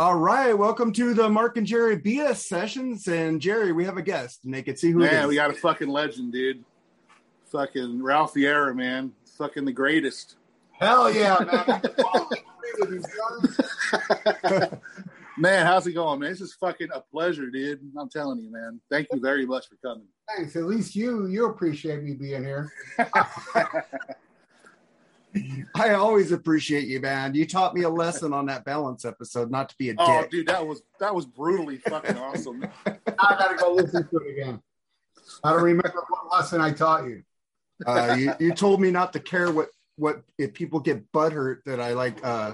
All right, welcome to the Mark and Jerry BS sessions. And Jerry, we have a guest, and they can see who it Man, is. we got a fucking legend, dude. Fucking Ralph Viera, man. Fucking the greatest. Hell yeah, man. I totally agree with you, son. Man, how's it going, man? This is fucking a pleasure, dude. I'm telling you, man. Thank you very much for coming. Thanks. At least you you appreciate me being here. I always appreciate you, man. You taught me a lesson on that balance episode, not to be a Oh, dick. Oh, dude, that was that was brutally fucking awesome. I gotta go listen to it again. I don't remember what lesson I taught you. Uh, you, you told me not to care what what if people get butthurt that I like uh,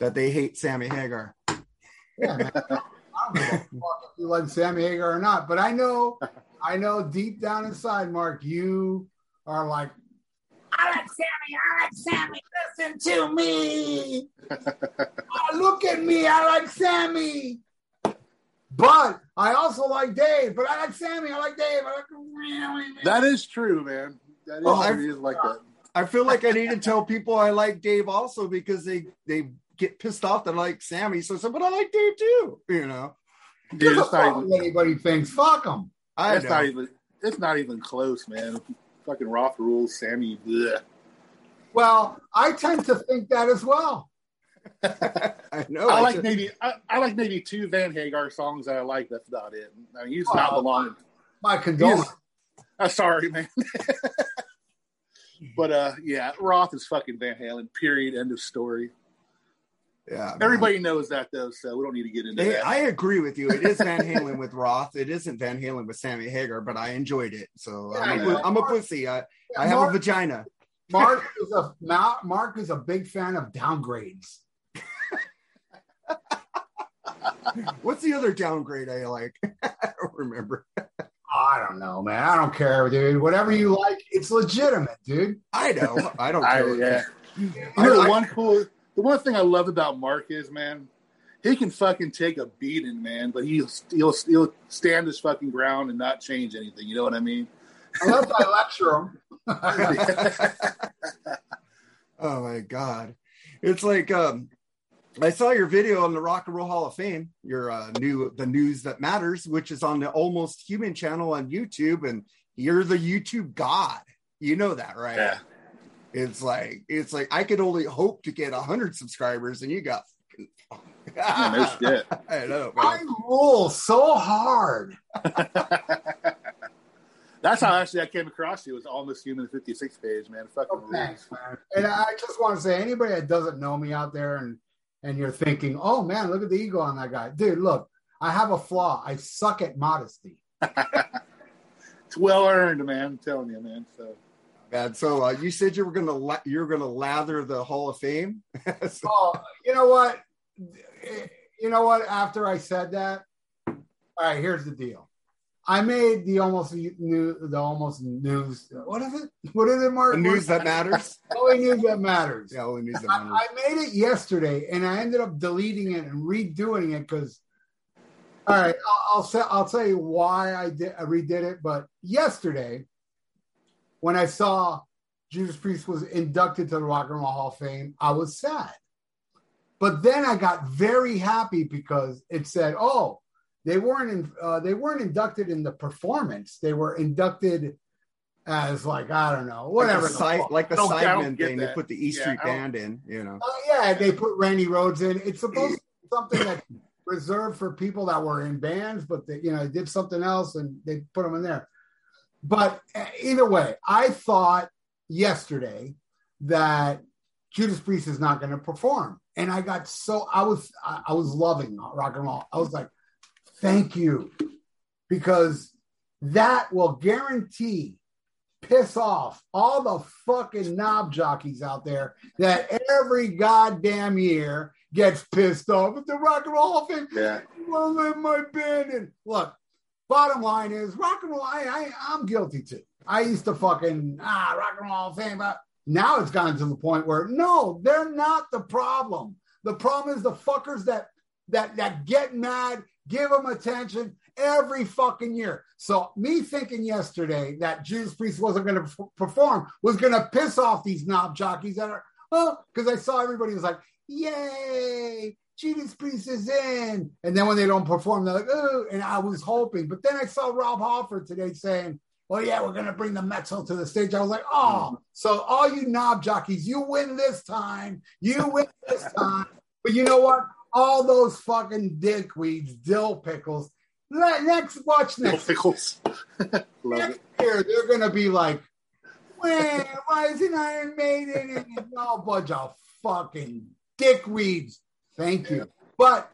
that they hate Sammy Hagar. Yeah, man. I don't give a fuck if you like Sammy Hagar or not, but I know, I know deep down inside, Mark, you are like, I like Sammy. I like Sammy. Listen to me. oh, look at me. I like Sammy. But I also like Dave. But I like Sammy. I like Dave. I like really. that is true, man. That is, Oh. It is like that. I feel like I need to tell people I like Dave also because they they get pissed off that I like Sammy. So I said, but I like Dave too. You know, Dude, it's not fuck even anybody thinks. Fuck them. I it's know. not even it's not even close, man. Fucking Roth rules, Sammy. bleh. Well, I tend to think that as well. I know. I I like should- maybe I, I like maybe two Van Hagar songs that I like. That's about it. I mean, he's Oh, not belonging. My condolences. I'm sorry, man. but uh, yeah, Roth is fucking Van Halen. Period. End of story. Yeah, man. Everybody knows that though, so we don't need to get into Hey, that. I agree with you. It is Van Halen with Roth. It isn't Van Halen with Sammy Hagar, but I enjoyed it. So I'm, Yeah, a, I'm a pussy. I, I have Mark, a vagina. Mark is a Mark is a big fan of downgrades. What's the other downgrade I like? I don't remember. I don't know, man. I don't care, dude. Whatever you like, it's legitimate, dude. I know. I don't I, care. yeah. You I- know, the I- one cool, the one thing I love about Mark is, man, he can fucking take a beating, man, but he'll he'll he'll stand his fucking ground and not change anything. You know what I mean? Unless I lecture him. oh my god it's like um i saw your video on the rock and roll hall of fame your uh new the news that matters which is on the almost human channel on youtube and you're the youtube god you know that right yeah. It's like it's like i could only hope to get 100 subscribers and you got Yeah, no shit. i know I man. rule so hard. That's how actually I came across you. It was almost human 56 page, man. Fucking Oh, thanks, man. And I just want to say, anybody that doesn't know me out there, and and you're thinking, oh man, look at the ego on that guy, dude. Look, I have a flaw. I suck at modesty. It's well earned, man. I'm telling you, man. So Bad. so uh, you said you were gonna la- you're gonna lather the hall of fame So- Oh, you know what? You know what? After I said that, all right. Here's the deal. I made the almost new, the almost news. What is it? What is it, Mark? the news that matters Only news that matters. yeah only news that I, matters I made it yesterday, and I ended up deleting it and redoing it because. All right, I'll, I'll say I'll tell you why I did I redid it. But yesterday, when I saw Judas Priest was inducted to the Rock and Roll Hall of Fame, I was sad. But then I got very happy because it said, "Oh, they weren't in, uh, they weren't inducted in the performance. They were inducted as like I don't know, whatever." like the, the side, fuck. like the I don't- I don't sidemen get thing they put the e Yeah, street I band in you know Oh yeah, they put Randy Rhoads in. It's supposed to be something that's reserved for people that were in bands, but they, you know, did something else and they put them in there. But uh, either way, I thought yesterday that Judas Priest is not going to perform, and I got so I was I, was loving rock and roll. I was like, thank you, because that will guarantee piss off all the fucking knob jockeys out there that every goddamn year gets pissed off at the rock and roll Hall of fame. yeah, Well, let my band in. Look, bottom line is rock and roll. I, I I'm guilty too. I used to fucking ah rock and roll fame, but now it's gotten to the point where no, they're not the problem. The problem is the fuckers that that that get mad, give them attention every fucking year. So me thinking yesterday that Judas Priest wasn't going to perform was going to piss off these knob jockeys that are oh because I saw everybody was like yay Judas Priest is in. And then when they don't perform, they're like, oh, and I was hoping. But then I saw Rob Halford today saying, oh, yeah, we're going to bring the metal to the stage. I was like, oh, so all you knob jockeys, you win this time. You win this time. But you know what? All those fucking dickweeds, dill pickles. Let, next, watch next. Dill pickles. next year, they're going to be like, why, why isn't Iron Maiden? And all bunch of fucking dickweeds. Thank you. But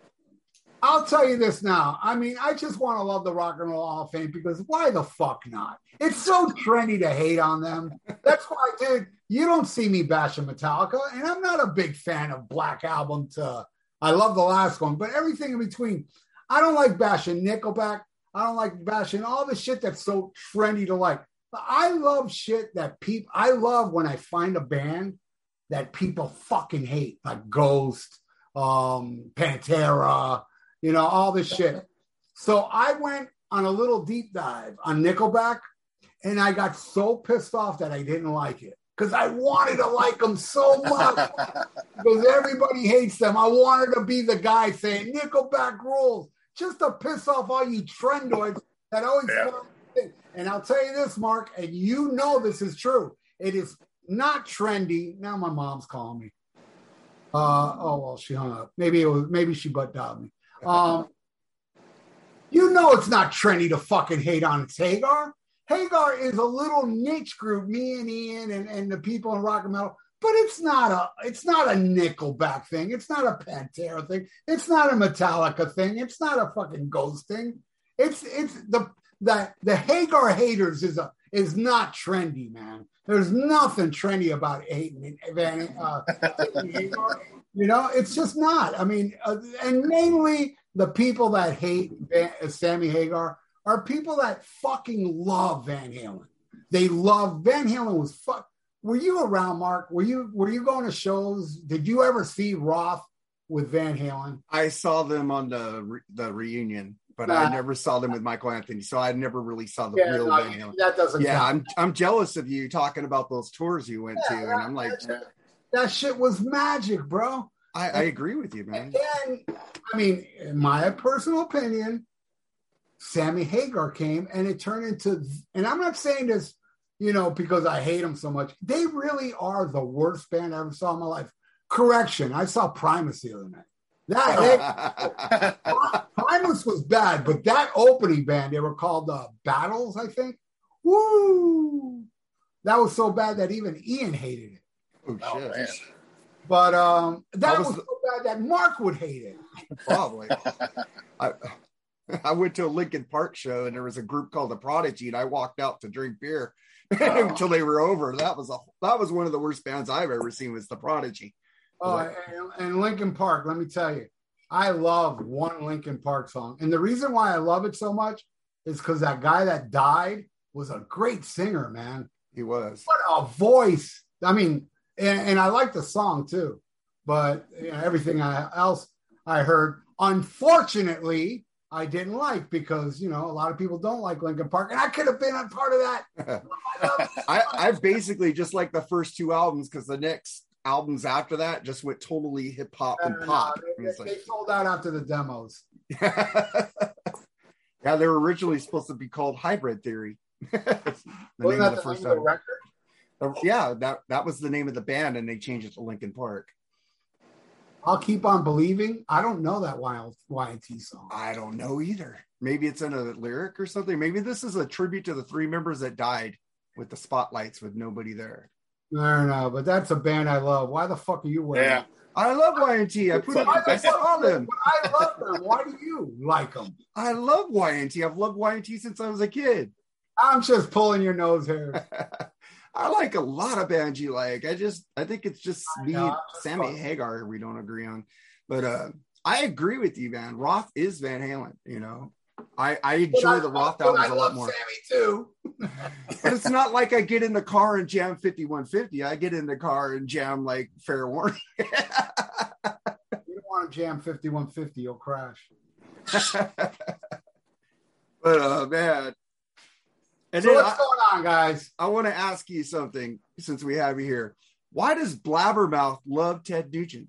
I'll tell you this now. I mean, I just want to love the Rock and Roll Hall of Fame because why the fuck not? It's so trendy to hate on them. That's why, dude, you don't see me bashing Metallica, and I'm not a big fan of Black Album to I love the last one, but everything in between. I don't like bashing Nickelback. I don't like bashing all the shit that's so trendy to like. But I love shit that people I love when I find a band that people fucking hate, like Ghost, um, Pantera, you know, all this shit. So I went on a little deep dive on Nickelback and I got so pissed off that I didn't like it because I wanted to like them so much because everybody hates them. I wanted to be the guy saying Nickelback rules just to piss off all you trendoids that always yeah. And I'll tell you this, Mark, and you know this is true. It is not trendy. Now my mom's calling me. Uh, oh well, she hung up. Maybe it was. Maybe she butt dialed me. Um, you know it's not trendy to fucking hate on Hagar. Hagar is a little niche group, me and Ian and, and the people in rock and metal, but it's not a it's not a Nickelback thing. It's not a Pantera thing. It's not a Metallica thing. It's not a fucking Ghost thing. It's it's the the the Hagar haters is a is not trendy, man. There's nothing trendy about hating Van uh, You know, it's just not. I mean, uh, and mainly the people that hate Van, uh, Sammy Hagar are people that fucking love Van Halen. They love Van Halen was fuck. Were you around, Mark? Were you were you going to shows? Did you ever see Roth with Van Halen? I saw them on the re- the reunion, but nah. I never saw them with Michael Anthony. So I never really saw the yeah, real no, Van. That doesn't. Yeah, count. I'm I'm jealous of you talking about those tours you went yeah, to, and I'm like, that shit was magic, bro. I, I agree with you, man. And I mean, in my personal opinion, Sammy Hagar came and it turned into, and I'm not saying this, you know, because I hate them so much. They really are the worst band I ever saw in my life. Correction, I saw Primus the other night. That Primus was bad, but that opening band, they were called the uh, Battles, I think. Woo! That was so bad that even Ian hated it. Oh, oh shit. But um, that was, was, so bad that Mark would hate it. Probably. I, I went to a Linkin Park show and there was a group called the Prodigy, and I walked out to drink beer oh. until they were over. That was a that was one of the worst bands I've ever seen. Was the Prodigy. Oh, and, and Linkin Park. Let me tell you, I love one Linkin Park song, and the reason why I love it so much is because that guy that died was a great singer, man. He was. What a voice! I mean, and, and I like the song too, but you know, everything I, else I heard, unfortunately, I didn't like because you know a lot of people don't like Linkin Park, and I could have been a part of that. I, I basically just like the first two albums because the next albums after that just went totally hip hop and pop. They, they, like, they, sold out after the demos. yeah, they were originally supposed to be called Hybrid Theory. the name of the first album. Yeah, that that was the name of the band, and they changed it to Linkin Park. I'll keep on believing. I don't know that wild Y&T song. I don't know either. Maybe it's in a lyric or something. Maybe this is a tribute to the three members that died with the spotlights with nobody there. I don't know, but that's a band I love. Why the fuck are you wearing? Yeah. I love Y&T. I put it I saw them. I love them. Why do you like them? I love Y&T. I've loved Y&T since I was a kid. I'm just pulling your nose hair. I like a lot of bands you like. I just I think it's just me, Sammy fun. Hagar, we don't agree on. But uh I agree with you, man. Roth is Van Halen, you know. I, I enjoy the Roth albums a lot more. Sammy too. but it's not like I get in the car and jam 5150. I get in the car and jam like fair warning. you don't want to jam 5150, you'll crash. but uh man, and so what's I, going on, guys? I want to ask you something since we have you here. Why does Blabbermouth love Ted Nugent?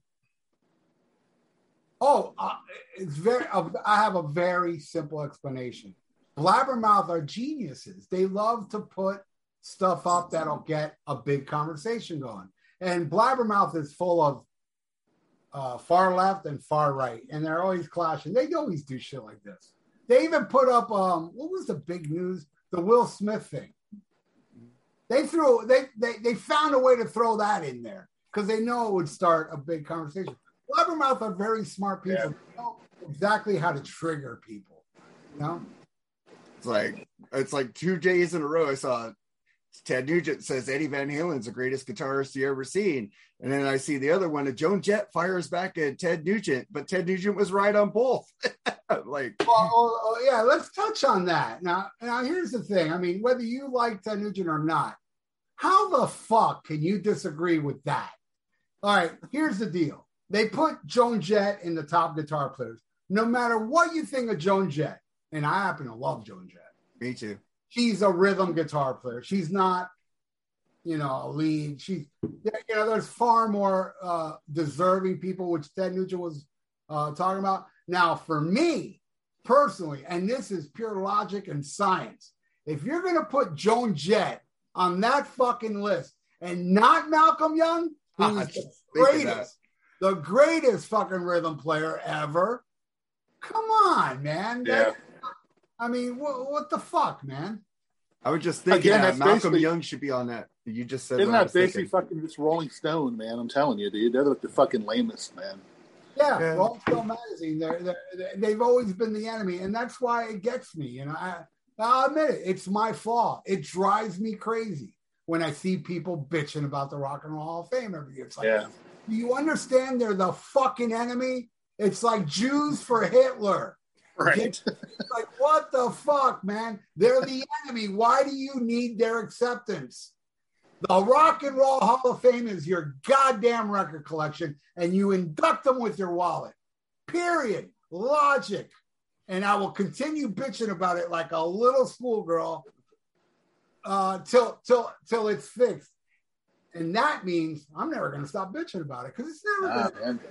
Oh, uh, it's very. Uh, I have a very simple explanation. Blabbermouth are geniuses. They love to put stuff up that'll get a big conversation going. And Blabbermouth is full of uh, far left and far right, and they're always clashing. They always do shit like this. They even put up um, what was the big news? The Will Smith thing. They threw they they they found a way to throw that in there because they know it would start a big conversation. Blabbermouth are very smart people. Yeah. They know exactly how to trigger people. You know? It's like it's like two days in a row I saw Ted Nugent says Eddie Van Halen's the greatest guitarist you ever seen. And then I see the other one, Joan Jett fires back at Ted Nugent, but Ted Nugent was right on both. like, well, oh, oh, yeah, let's touch on that. Now, now here's the thing. I mean, whether you like Ted Nugent or not, how the fuck can you disagree with that? All right, here's the deal. They put Joan Jett in the top guitar players. No matter what you think of Joan Jett, and I happen to love Joan Jett. Me too she's a rhythm guitar player. She's not, you know, a lead. She's, you know, there's far more uh, deserving people, which Ted Nugent was uh, talking about. Now, for me personally, and this is pure logic and science, if you're going to put Joan Jett on that fucking list and not Malcolm Young, who's the greatest, the greatest fucking rhythm player ever, come on, man. Yeah. I mean, what, what the fuck, man? I was just thinking Again, uh, that Malcolm Young should be on that. You just said isn't that basically thinking. fucking just Rolling Stone, man? I'm telling you, dude. They're like the fucking lamest, man. Yeah, yeah. Rolling Stone magazine. They're, they're, they've always been the enemy, and that's why it gets me. You know, I, I'll admit it. It's my flaw. It drives me crazy when I see people bitching about the Rock and Roll Hall of Fame every year. It's like, yeah. Do you understand? They're the fucking enemy. It's like Jews for Hitler. Right. like, what the fuck, man? They're the enemy. Why do you need their acceptance? The Rock and Roll Hall of Fame is your goddamn record collection, and you induct them with your wallet. Period. Logic. And I will continue bitching about it like a little schoolgirl uh, till till till it's fixed. And that means I'm never going to stop bitching about it because it's never going to.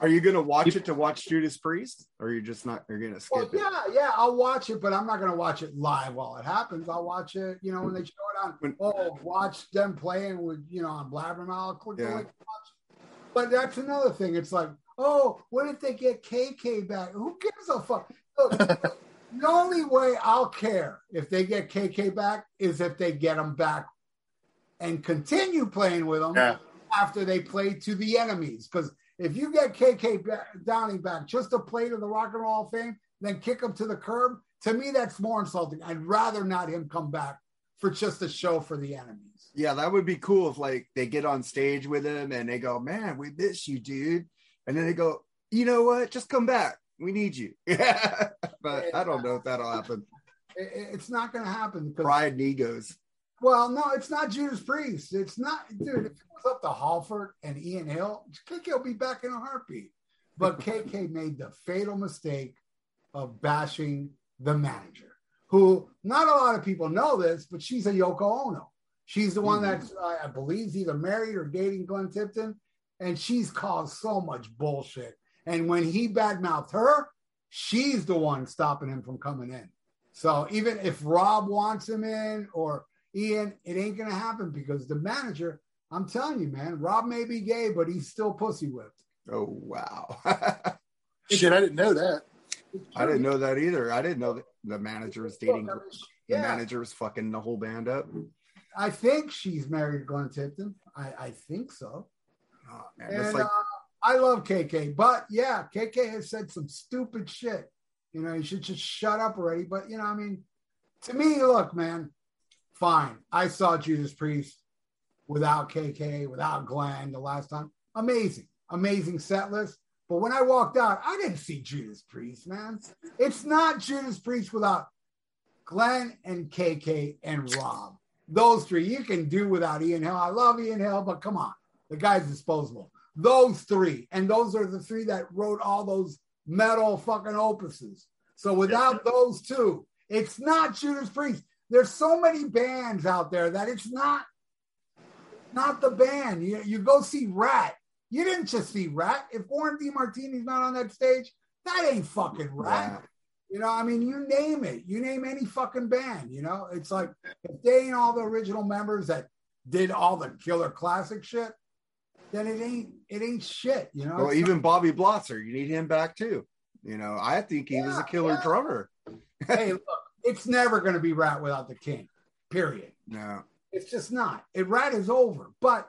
Are you going to watch it to watch Judas Priest, or you're you just not? You're going to skip well, it? Yeah, yeah, I'll watch it, but I'm not going to watch it live while it happens. I'll watch it, you know, when they show it on. When, oh, watch them playing with, you know, on Blabbermouth. I'll click yeah. But that's another thing. It's like, oh, what if they get KK back? Who gives a fuck? Look, the only way I'll care if they get KK back is if they get them back and continue playing with them yeah. after they play to the enemies because if you get KK Downing back just to play to the Rock and Roll Hall of Fame, then kick him to the curb, to me, that's more insulting. I'd rather not him come back for just a show for the enemies. Yeah, that would be cool if like they get on stage with him and they go, "Man, we miss you, dude," and then they go, "You know what? Just come back. We need you." but I don't know if that'll happen. It's not going to happen. Because, Pride and egos. Well, no, it's not Judas Priest. It's not, dude. If it was up to Halford and Ian Hill, KK will be back in a heartbeat. But KK made the fatal mistake of bashing the manager, who not a lot of people know this, but she's a Yoko Ono. She's the one mm-hmm. that's, uh, I believe, is either married or dating Glenn Tipton, and she's caused so much bullshit. And when he badmouthed her, she's the one stopping him from coming in. So even if Rob wants him in or Ian, it ain't gonna happen because the manager, I'm telling you, man, Rob may be gay, but he's still pussy whipped. Oh wow. Shit, I didn't know that. I didn't know that either. I didn't know that the manager was dating the yeah. manager was fucking the whole band up. I think she's married to Glenn Tipton. I, I think so. Oh, man, and, like... uh, I love KK, but yeah, KK has said some stupid shit. You know, you should just shut up already. But you know, I mean, to me, look, man, fine. I saw Judas Priest without KK, without Glenn the last time. Amazing, amazing set list. But when I walked out, I didn't see Judas Priest, man. It's not Judas Priest without Glenn and KK and Rob. Those three, you can do without Ian Hill. I love Ian Hill, but come on, the guy's disposable. Those three, and those are the three that wrote all those metal fucking opuses. So without those two, it's not Judas Priest there's so many bands out there that it's not not the band. You, you go see Ratt. You didn't just see Ratt. If Warren DeMartini's not on that stage, that ain't fucking Ratt. Yeah. You know, I mean, you name it. You name any fucking band. You know, it's like if they ain't all the original members that did all the killer classic shit, then it ain't it ain't shit. You know, Well, even Bobby Blotzer, you need him back too. You know, I think he was a killer yeah. drummer. hey, look, it's never going to be Ratt without the King. Period. No, It's just not. It Ratt is over. But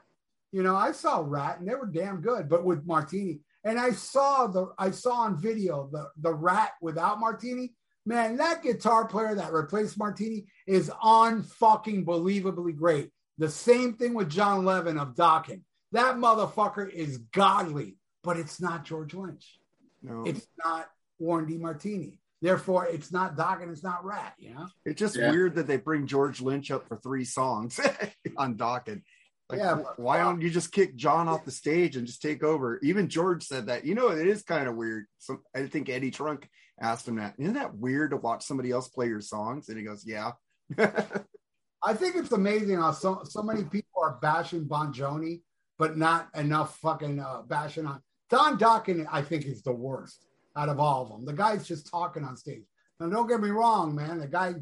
you know, I saw Ratt and they were damn good. But with Martini, and I saw the I saw on video the the Ratt without Martini. Man, that guitar player that replaced Martini is unfucking believably great. The same thing with Jon Levin of Dokken. That motherfucker is godly, but it's not George Lynch. no, It's not Warren DeMartini. Therefore, it's not Dokken It's not Ratt. You know. it's just Yeah. weird that they bring George Lynch up for three songs on Dokken. Like, Yeah, but- why don't you just kick John off the stage and just take over? Even George said that. You know, it is kind of weird. So I think Eddie Trunk asked him that. Isn't that weird to watch somebody else play your songs? And he goes, "Yeah." I think it's amazing how so so many people are bashing Bon Jovi, but not enough fucking uh, bashing on Don Dokken. I think is the worst out of all of them. The guy's just talking on stage. Now, don't get me wrong, man. The guy,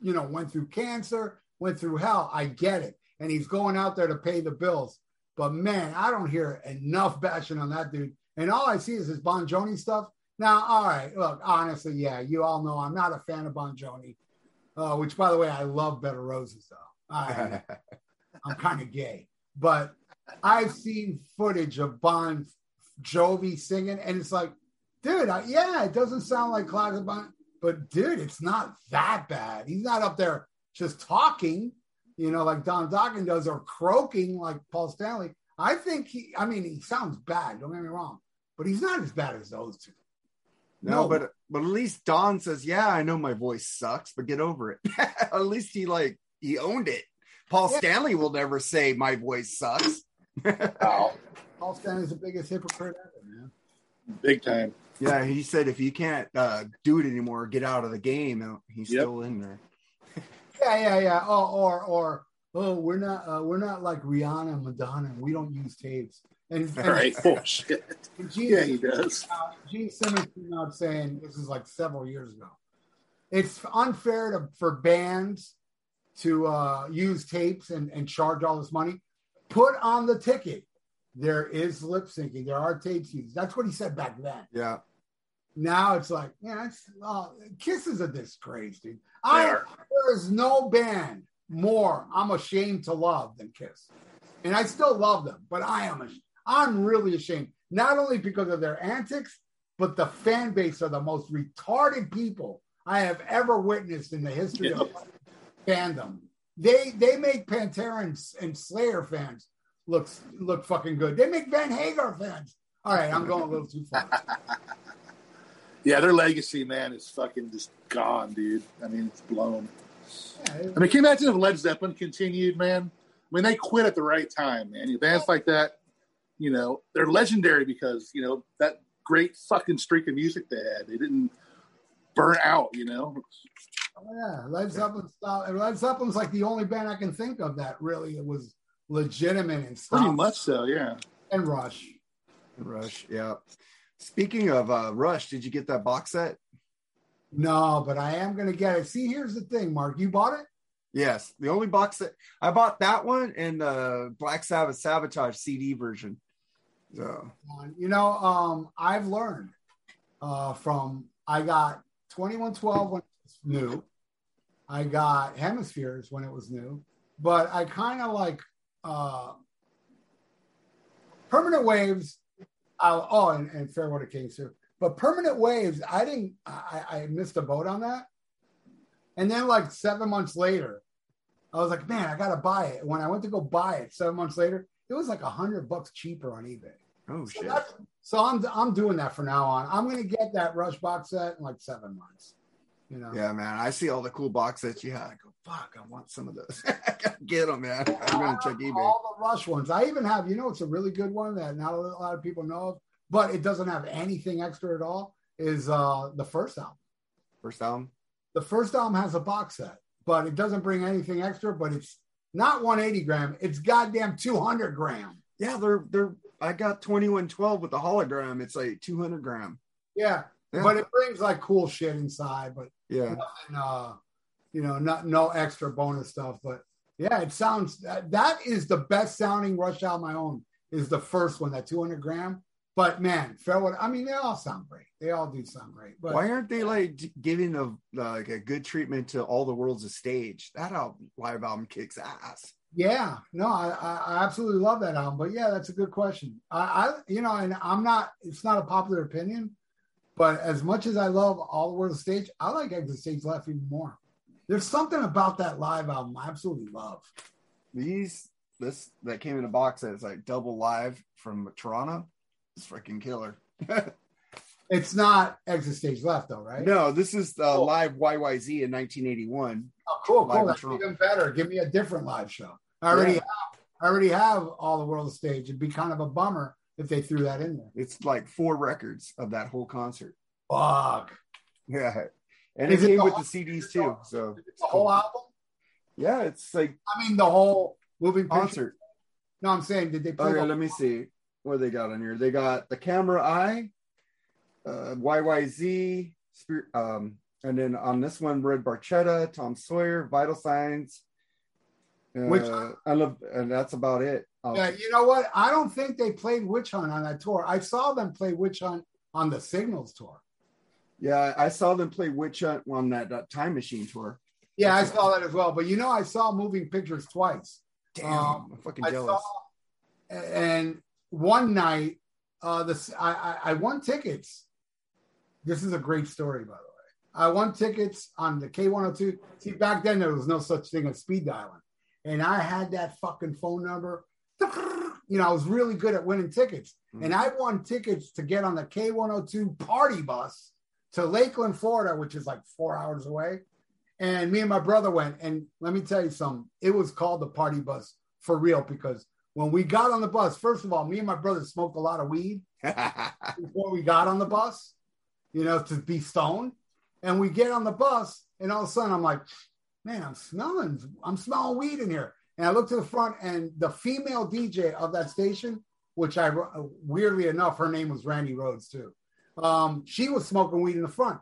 you know, went through cancer, went through hell. I get it, and he's going out there to pay the bills. But man, I don't hear enough bashing on that dude. And all I see is his Bon Jovi stuff. Now, all right, look, honestly, yeah, you all know I'm not a fan of Bon Jovi. Uh, which, by the way, I love Bed of Roses, though. I, I'm kind of gay, but I've seen footage of Bon Jovi singing, and it's like, dude, I, yeah, it doesn't sound like classic Bon, but dude, it's not that bad. He's not up there just talking, you know, like Don Dokken does, or croaking like Paul Stanley. I think he, I mean, he sounds bad. Don't get me wrong, but he's not as bad as those two. No, No. but but at least Don says, "Yeah, I know my voice sucks, but get over it." at least he like he owned it. Paul Yeah. Stanley will never say my voice sucks. Wow. Paul Stanley's the biggest hypocrite ever, man. Big time. Yeah, he said if you can't uh, do it anymore, get out of the game. And He's Yep. still in there. Yeah, yeah, yeah. Oh, or or oh, we're not uh, we're not like Rihanna and Madonna. We don't use tapes. And, and, All right. Bullshit. and Gene, Yeah, he does. uh, Gene Simmons came out saying this is like several years ago. It's unfair to, for bands to uh, use tapes and, and charge all this money. Put on the ticket. There is lip syncing. There are tapes used. That's what he said back then. Yeah, Now it's like, yeah, it's uh, Kiss is a disgrace, dude. I there is no band more I'm ashamed to love than Kiss, and I still love them, but I am ash- I'm really ashamed not only because of their antics, but the fan base are the most retarded people I have ever witnessed in the history of fandom. They they make Pantera and, and Slayer fans look look fucking good. They make Van Hagar fans. All right, I'm going a little too far. Yeah, their legacy, man, is fucking just gone, dude. I mean, it's blown. Yeah, it- I mean, can you imagine if Led Zeppelin continued, man? I mean, they quit at the right time, man. You know, Bands like that, you know, they're legendary because, you know, that great fucking streak of music they had. They didn't burn out, you know? Oh, yeah, Led Zeppelin style. and Led Zeppelin's like the only band I can think of that really it was legitimate and Pretty much so, yeah. And Rush. Rush. Yeah. Speaking of uh, Rush, did you get that box set? No, but I am gonna get it. See, here's the thing, Mark. You bought it? Yes, the only box set I bought that one and the Black Sabbath Sabotage CD version. So You know, um, I've learned uh, from I got 2112 when it was new. I got Hemispheres when it was new, but I kind of like uh, Permanent Waves. I, oh, and, and Farewell to Kings too. But Permanent Waves, I didn't. I, I missed a boat on that. And then, like seven months later, I was like, "Man, I gotta buy it." When I went to go buy it, seven months later, it was like a hundred bucks cheaper on eBay. oh So, shit. so I'm I'm doing that from now on. I'm gonna get that Rush box set in like seven months. You know. Yeah, man. I see all the cool box sets you had. I go, fuck, I want some of those. I gotta get them, man. I'm gonna check eBay. All the Rush ones. I even have. You know, it's a really good one that not a lot of people know of, but it doesn't have anything extra at all. Is uh the first album. First album. The first album has a box set, but it doesn't bring anything extra. But it's not 180 gram. It's goddamn 200 gram. Yeah, they're they're I got 2112 with the hologram. It's like 200 gram. Yeah. Yeah. But it brings like cool shit inside, but Yeah. nothing, uh, you know, not no extra bonus stuff. But yeah, it sounds that, that is the best sounding Rush Out My own. Is the first one that 200 gram. But man, Farewell. I mean, they all sound great. They all do sound great. But Why aren't they like giving a like a good treatment to all the world's a stage? That album, live album kicks ass. Yeah, no, I, I absolutely love that album. But yeah, that's a good question. I, I, you know, and I'm not. It's not a popular opinion, but as much as I love All the World Stage, I like Exit Stage Left even more. There's something about that live album I absolutely love. These this that came in a box that's like double live from Toronto. It's freaking killer. It's not Exit Stage Left though, right? No, this is uh, Cool. live YYZ in 1981. Oh, cool, cool. That's even better. Give me a different live show. I already Yeah. have. I already have All the World Stage. It'd be kind of a bummer if they threw that in there. It's like four records of that whole concert. Fuck. Yeah, and Is it came the with whole- the CDs too. So Is it the whole album? yeah, it's like I mean, the whole moving picture. concert. No, I'm saying, did they play? Okay, the- let me see what they got on here. They got the camera eye, uh, YYZ, Spirit, um, and then on this one, Red Barchetta, Tom Sawyer, Vital Signs. Uh, Which? I love, and that's about it. Um, Yeah, you know what? I don't think they played Witch Hunt on that tour. I saw them play Witch Hunt on the Signals tour. Yeah, I saw them play Witch Hunt on that, that Time Machine tour. Yeah, I saw that as well. But you know, I saw Moving Pictures twice. Damn, Um, I'm fucking I jealous. saw, and one night, uh, this I, I I won tickets. This is a great story, by the way. I won tickets on the K102. See, back then there was no such thing as speed dialing, and I had that fucking phone number. You know, I was really good at winning tickets, Mm. and I won tickets to get on the K102 party bus to Lakeland, Florida, which is like four hours away. And me and my brother went. And let me tell you something, it was called the party bus for real because when we got on the bus, first of all, me and my brother smoked a lot of weed before we got on the bus, you know, to be stoned. And we get on the bus, and all of a sudden I'm like, man, I'm smelling, I'm smelling weed in here. And I look to the front, and the female DJ of that station, which I weirdly enough, her name was Randy Rhodes too. Um, she was smoking weed in the front.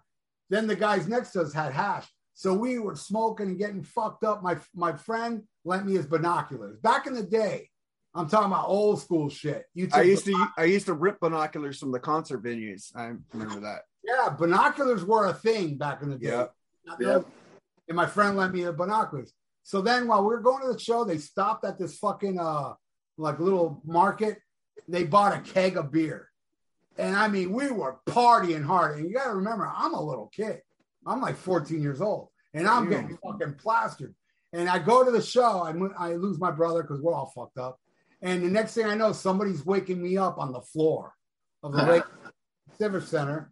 Then the guys next to us had hash. So we were smoking and getting fucked up. My my friend lent me his binoculars. Back in the day, I'm talking about old school shit. You I used to I used to rip binoculars from the concert venues. I remember that. yeah, binoculars were a thing back in the day. Yeah. now. And my friend lent me the binoculars. So then while we were going to the show, they stopped at this fucking uh like little market. They bought a keg of beer. And I mean, we were partying hard. And you gotta remember, I'm a little kid. I'm like 14 years old. And I'm Yeah. getting fucking plastered. And I go to the show, I, I lose my brother because we're all fucked up. And the next thing I know, somebody's waking me up on the floor of the Lake Civic Center.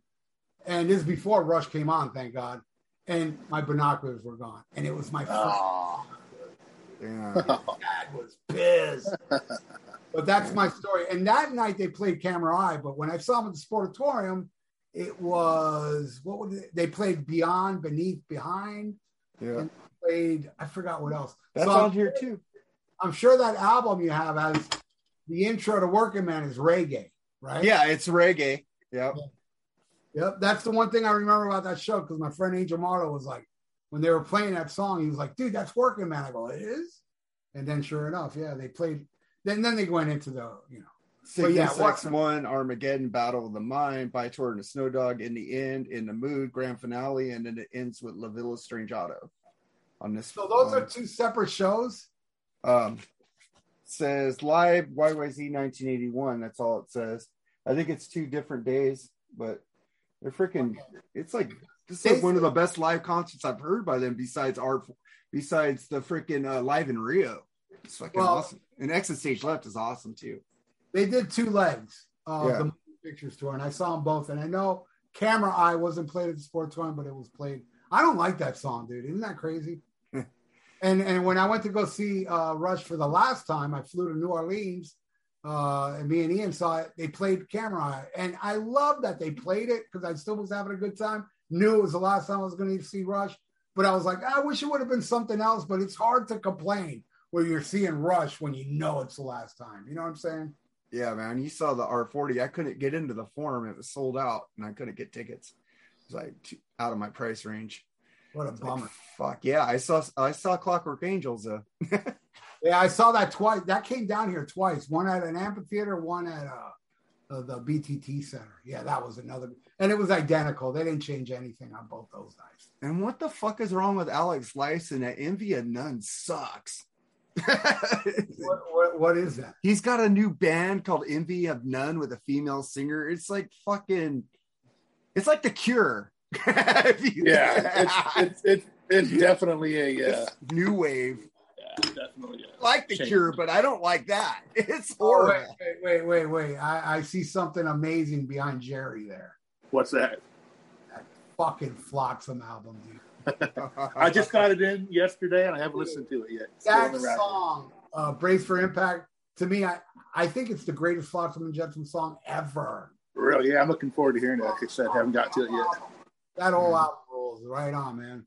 And this is before Rush came on, thank God. And my binoculars were gone. And it was my ah. first Oh, dad was pissed. but that's my story. And that night they played Camera Eye, but when I saw them at the Sportatorium, it was what would they, they played Beyond, Beneath, Behind, Yeah. played I forgot what else. That's So on I'm, here too. I'm sure that album you have has the intro to Working Man is reggae, right? Yeah, it's reggae. Yep. Yep. That's the one thing I remember about that show because my friend Angel Marlo was like, when they were playing that song, he was like, dude, that's Working Man. I go, it is? And then sure enough, yeah, they played. Then then they went into the, you know, But yeah, what- X1, Armageddon, Battle of the Mind, Bytor and the Snow Dog, In the End, In the Mood, Grand Finale, and then it ends with La Villa Strangiato. On this, So those one. are two separate shows. um, says live YYZ 1981. That's all it says. I think it's two different days, but they're freaking. It's like this is like one of the best live concerts I've heard by them. Besides art, besides the freaking uh, live in Rio. It's fucking Well- awesome. And Exit Stage Left is awesome too. They did two legs of Yeah. the pictures tour, and I saw them both. And I know Camera Eye wasn't played at the Sports Tour, but it was played. I don't like that song, dude. Isn't that crazy? and and when I went to go see uh, Rush for the last time, I flew to New Orleans. Uh, and me and Ian saw it. They played Camera Eye, and I love that they played it because I still was having a good time. Knew it was the last time I was going to see Rush, but I was like, I wish it would have been something else. But it's hard to complain where you're seeing Rush when you know it's the last time. You know what I'm saying? Yeah, man. You saw the R40. I couldn't get into the forum. It was sold out and I couldn't get tickets. It was like too, out of my price range. What a Like, bummer. fuck yeah. I saw I saw Clockwork Angels though. Yeah, I saw that twice. That came down here twice. One at an amphitheater, one at uh, uh, the BTT Center. Yeah, that was another, and it was identical. They didn't change anything on both those nights. And what the fuck is wrong with Alex Lifeson at Envy of None sucks. What, what, what is that? He's got a new band called Envy of None with a female singer. It's like fucking it's like the cure. Yeah, it's it's it's, it's definitely a uh, new wave. yeah, definitely. A, Like the Change. cure, but I don't like that. It's Oh, wait, horrible. wait, wait, wait, wait. I, I see something amazing behind Jerry there. what's that? Fucking Flotsam album, dude. I just got it in yesterday and I haven't listened to it yet. That in the rack. song, uh, Brace for Impact, to me, I, I think it's the greatest Flotsam and Jetsam song ever. Really? Yeah, I'm looking forward to hearing it. Like I said, haven't got to it yet. That whole album rules right on, man.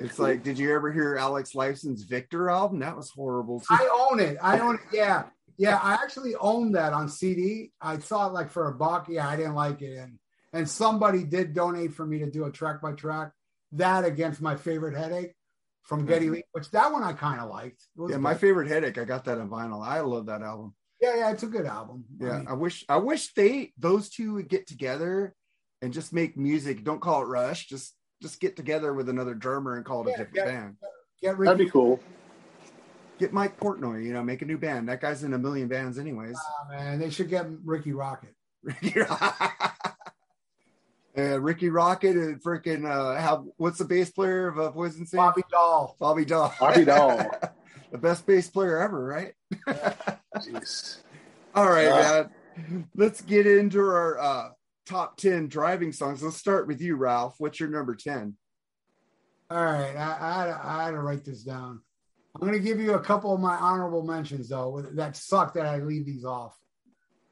It's like, did you ever hear Alex Lifeson's Victor album? That was horrible. Too. I own it. I own it. Yeah. Yeah. I actually own that on CD. I saw it like for a buck. Yeah. I didn't like it. And, and somebody did donate for me to do a track by track. That against my favorite headache from Geddy Lee, which that one I kind of liked. It was yeah, my favorite headache. I got that on vinyl. I love that album. yeah, yeah, it's a good album. I Yeah, mean, I wish I wish they those two would get together and just make music. Don't call it Rush. Just just get together with another drummer and call it Yeah, a different yeah. band. get That'd be cool. Get Mike Portnoy. You know, make a new band. That guy's in a million bands, anyways. Ah, man, they should get Rikki Rockett. uh, Rikki Rockett and freaking uh, how? What's the bass player of uh, Poison Sage? Bobby Dall. Bobby Dall. Bobby Dall. the best bass player ever, right? Jeez. All right, Uh, man. Let's get into our uh, top 10 driving songs. Let's start with you, Ralph. What's your number 10? All right, I, I, had to, I had to write this down. I'm going to give you a couple of my honorable mentions, though. That suck that I leave these off.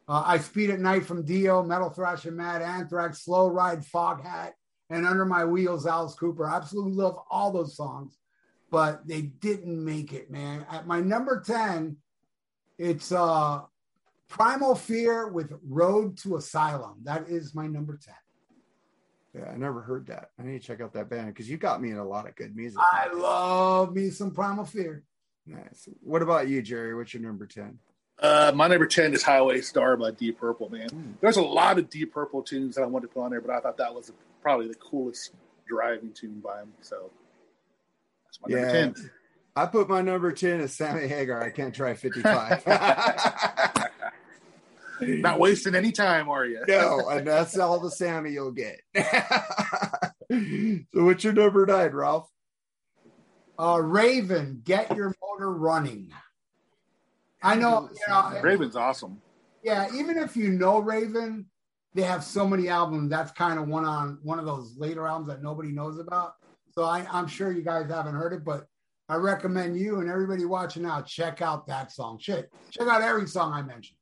Uh, I Speed at Night from Dio, Metal Thrashing Mad Anthrax, Slow Ride, Foghat, and Under My Wheels, Alice Cooper. I absolutely love all those songs, but they didn't make it, man. At my number 10, it's uh, Primal Fear with Road to Asylum. That is my number 10. Yeah, I never heard that. I need to check out that band because you got me in a lot of good music. I love me some Primal Fear. Nice. What about you, Jerry? What's your number 10? Uh, my number 10 is Highway Star by Deep Purple, man. Hmm. There's a lot of Deep Purple tunes that I wanted to put on there, but I thought that was probably the coolest driving tune by him. So that's my Yeah. number 10. I put my number 10 as Sammy Hagar. I can't drive 55. Not wasting any time, are you? no, and that's all the Sammy you'll get. so, what's your number nine, Ralph? Uh, Raven, get your motor running. I know, you know, Raven's awesome. yeah. Even if you know Raven, they have so many albums. That's kind of one on one of those later albums that nobody knows about. So I, I'm sure you guys haven't heard it, but I recommend you and everybody watching now check out that song. Shit, check out every song I mentioned.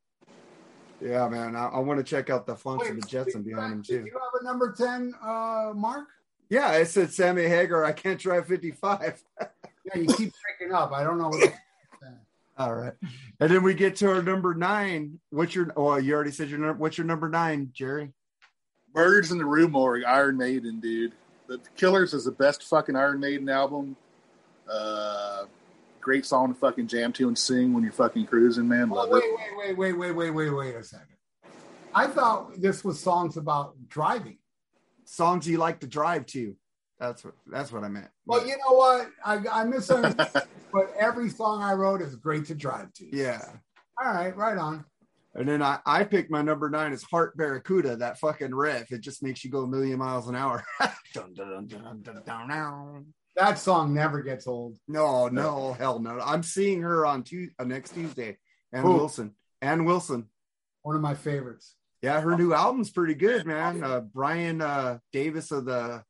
Yeah, man. I, I want to check out the Flunks Wait, and the Jetson behind him, Did too. you have a number ten, uh, Mark? Yeah, I said Sammy Hagar. I can't drive 55. Yeah, you keep breaking up. I don't know. What All right. And then we get to our number nine. What's your, oh, you already said your number. What's your number nine, Jerry? Murders in the Rue Morgue, Iron Maiden, dude. The Killers is the best fucking Iron Maiden album. Uh, great song to fucking jam to and sing when you're fucking cruising, man. Oh, wait, it. wait, wait, wait, wait, wait, wait, wait a second. I thought this was songs about driving. Songs you like to drive to. That's what, that's what I meant. Well, you know what? I, I misunderstood, but every song I wrote is great to drive to. yeah. All right, right on. And then I, I picked my number nine is Heart Barracuda, that fucking riff. It just makes you go a million miles an hour. Dun, dun, dun, dun, dun, dun, dun. That song never gets old. no, no, hell no. I'm seeing her on Tuesday, uh, next Tuesday. Ann Who? Wilson. Ann Wilson. One of my favorites. Yeah, her new album's pretty good, man. Uh, Brian uh, Davis of the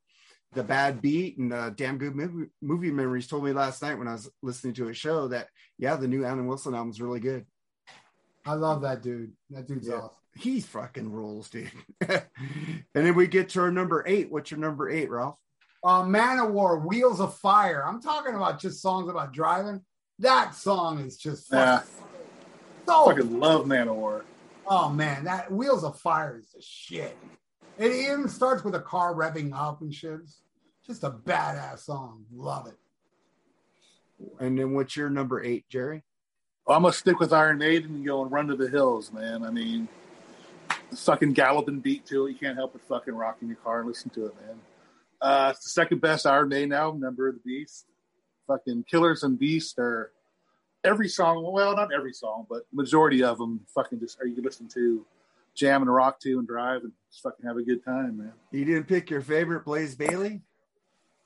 the Bad Beat and uh, Damn Good movie, movie Memories told me last night when I was listening to a show that yeah, the new Ann Wilson album's really good. I love that dude. That dude's Yeah. awesome. He fucking rules, dude. and then we get to our number eight. What's your number eight, Ralph? Uh, Manowar, Wheels of Fire. I'm talking about just songs about driving. That song is just Yeah. fucking so Fucking love Manowar. Oh man, that Wheels of Fire is the shit. It even starts with a car revving up and shit. It's just a badass song. Love it. And then what's your number eight, Jerry? I'm gonna stick with Iron Maiden and go and run to the hills, man. I mean, the fucking galloping beat to it. You can't help but fucking rock in your car and listen to it, man. Uh, it's the second best Iron Maiden album, Number of the Beast. Fucking Killers and Beast are every song. Well, not every song, but majority of them. Fucking just are you can listen to, jam and rock to, and drive, and just fucking have a good time, man. You didn't pick your favorite Blaze Bayley?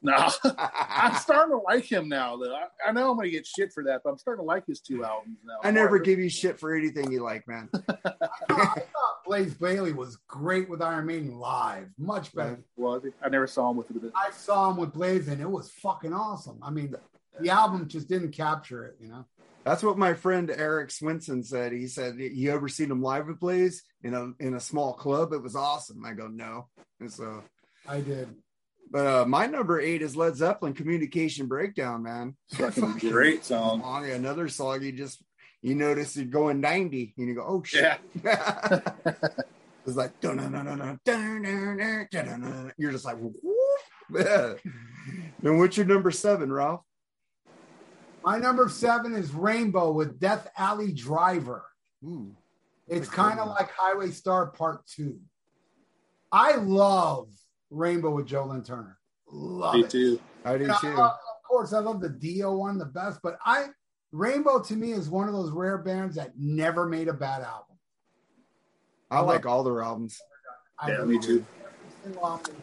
No, I'm starting to like him now. Though I, I know I'm gonna get shit for that, but I'm starting to like his two albums now. I never give you shit for anything you like, man. I thought, I thought Blaze Bayley was great with Iron Maiden live, much better. Was he? I never saw him with it. I saw him with Blaze, and it was fucking awesome. I mean, the album just didn't capture it, you know. That's what my friend Eric Swinson said. He said, "You ever seen him live with Blaze in a in a small club? It was awesome." I go, "No," and so I did. But uh, my number eight is Led Zeppelin Communication Breakdown, man. Great song. Another song, you just you notice you're going 90 and you go, oh shit. Yeah. it's like you're just like whoop. Then what's your number seven, Ralph? My number seven is Rainbow with Death Alley Driver. Ooh, it's kind of like Highway Star Part Two. I love Rainbow with Joe Lynn Turner. Love Me it. too. I do You know, I too. love- of course, I love the Dio one the best, but I Rainbow to me is one of those rare bands that never made a bad album. I like all their albums. I Yeah, me too. do. Every single album.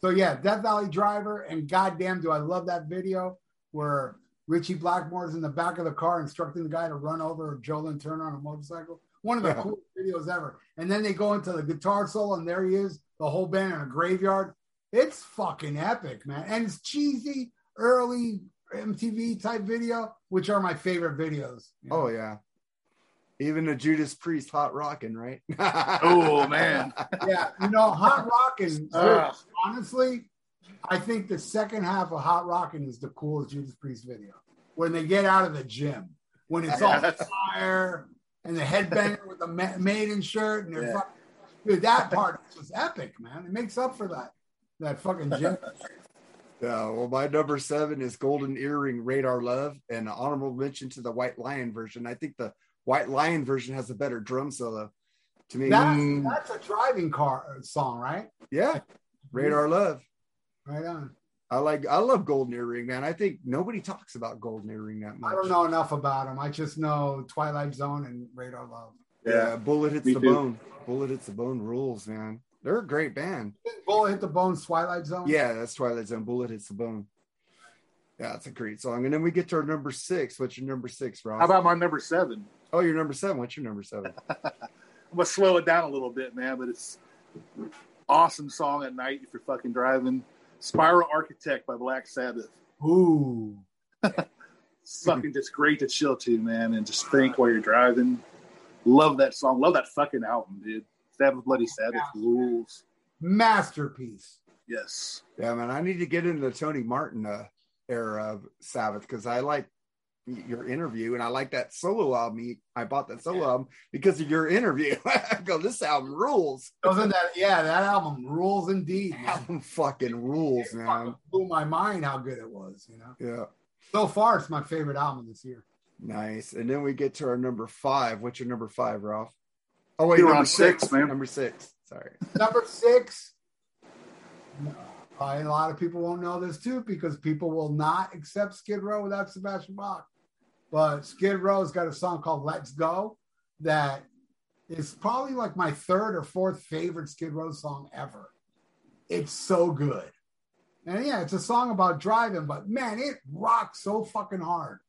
So yeah, Death Valley Driver, and goddamn, do I love that video where Ritchie Blackmore's in the back of the car instructing the guy to run over Joe Lynn Turner on a motorcycle. One of the Yeah. coolest videos ever. And then they go into the guitar solo, and there he is, the whole band in a graveyard. It's fucking epic, man. And it's cheesy, early MTV type video, which are my favorite videos. you know? Oh yeah. Even the Judas Priest hot rocking, right? Oh, man. yeah, you know, Hot Rockin'. Ugh. Uh. honestly, I think the second half of Hot Rockin' is the coolest Judas Priest video. When they get out of the gym, when it's all fire and the headbanger with the ma- maiden shirt and they're Yeah. fucking, dude, that part was epic, man. It makes up for that that fucking gym. Yeah, well, my number seven is Golden Earring Radar Love, and honorable mention to the White Lion version. I think the White Lion version has a better drum solo to me. That, Mm. that's a driving car uh, song, right? yeah, Radar Love. Right on. I like, I love Golden Earring, man. I think nobody talks about Golden Earring that much. I don't know enough about them. I just know Twilight Zone and Radar Love. Yeah, Yeah. Bullet hits Me the too. bone. Bullet hits the bone rules, man. They're a great band. Bullet hit the bone. Twilight Zone. Yeah, that's Twilight Zone. Bullet hits the bone. Yeah, it's a great song. And then we get to our number six. What's your number six, Ross? How about my number seven? oh, your number seven. What's your number seven? I'm gonna slow it down a little bit, man, but it's awesome song at night if you're fucking driving. Spiral Architect by Black Sabbath. Ooh. It's fucking just great to chill to, man, and just think while you're driving. Love that song. Love that fucking album, dude. Sabbath Bloody Sabbath rules. Masterpiece. Yes. Yeah, man, I need to get into the Tony Martin uh, era of Sabbath because I like your interview and I like that solo album. I bought that solo album because of your interview. I go, this album rules. Doesn't that? Yeah, that album rules indeed. Man. Album fucking rules, It man. fucking blew my mind how good it was. You know, Yeah, so far it's my favorite album this year. Nice. And then we get to our number five. What's your number five, Ralph? Oh wait, You're number on six, six, man. Number six. Sorry. Number six. Probably a lot of people won't know this too because people will not accept Skid Row without Sebastian Bach. But Skid Row's got a song called "Let's Go" that is probably like my third or fourth favorite Skid Row song ever. It's so good. And yeah, it's a song about driving, but man, it rocks so fucking hard.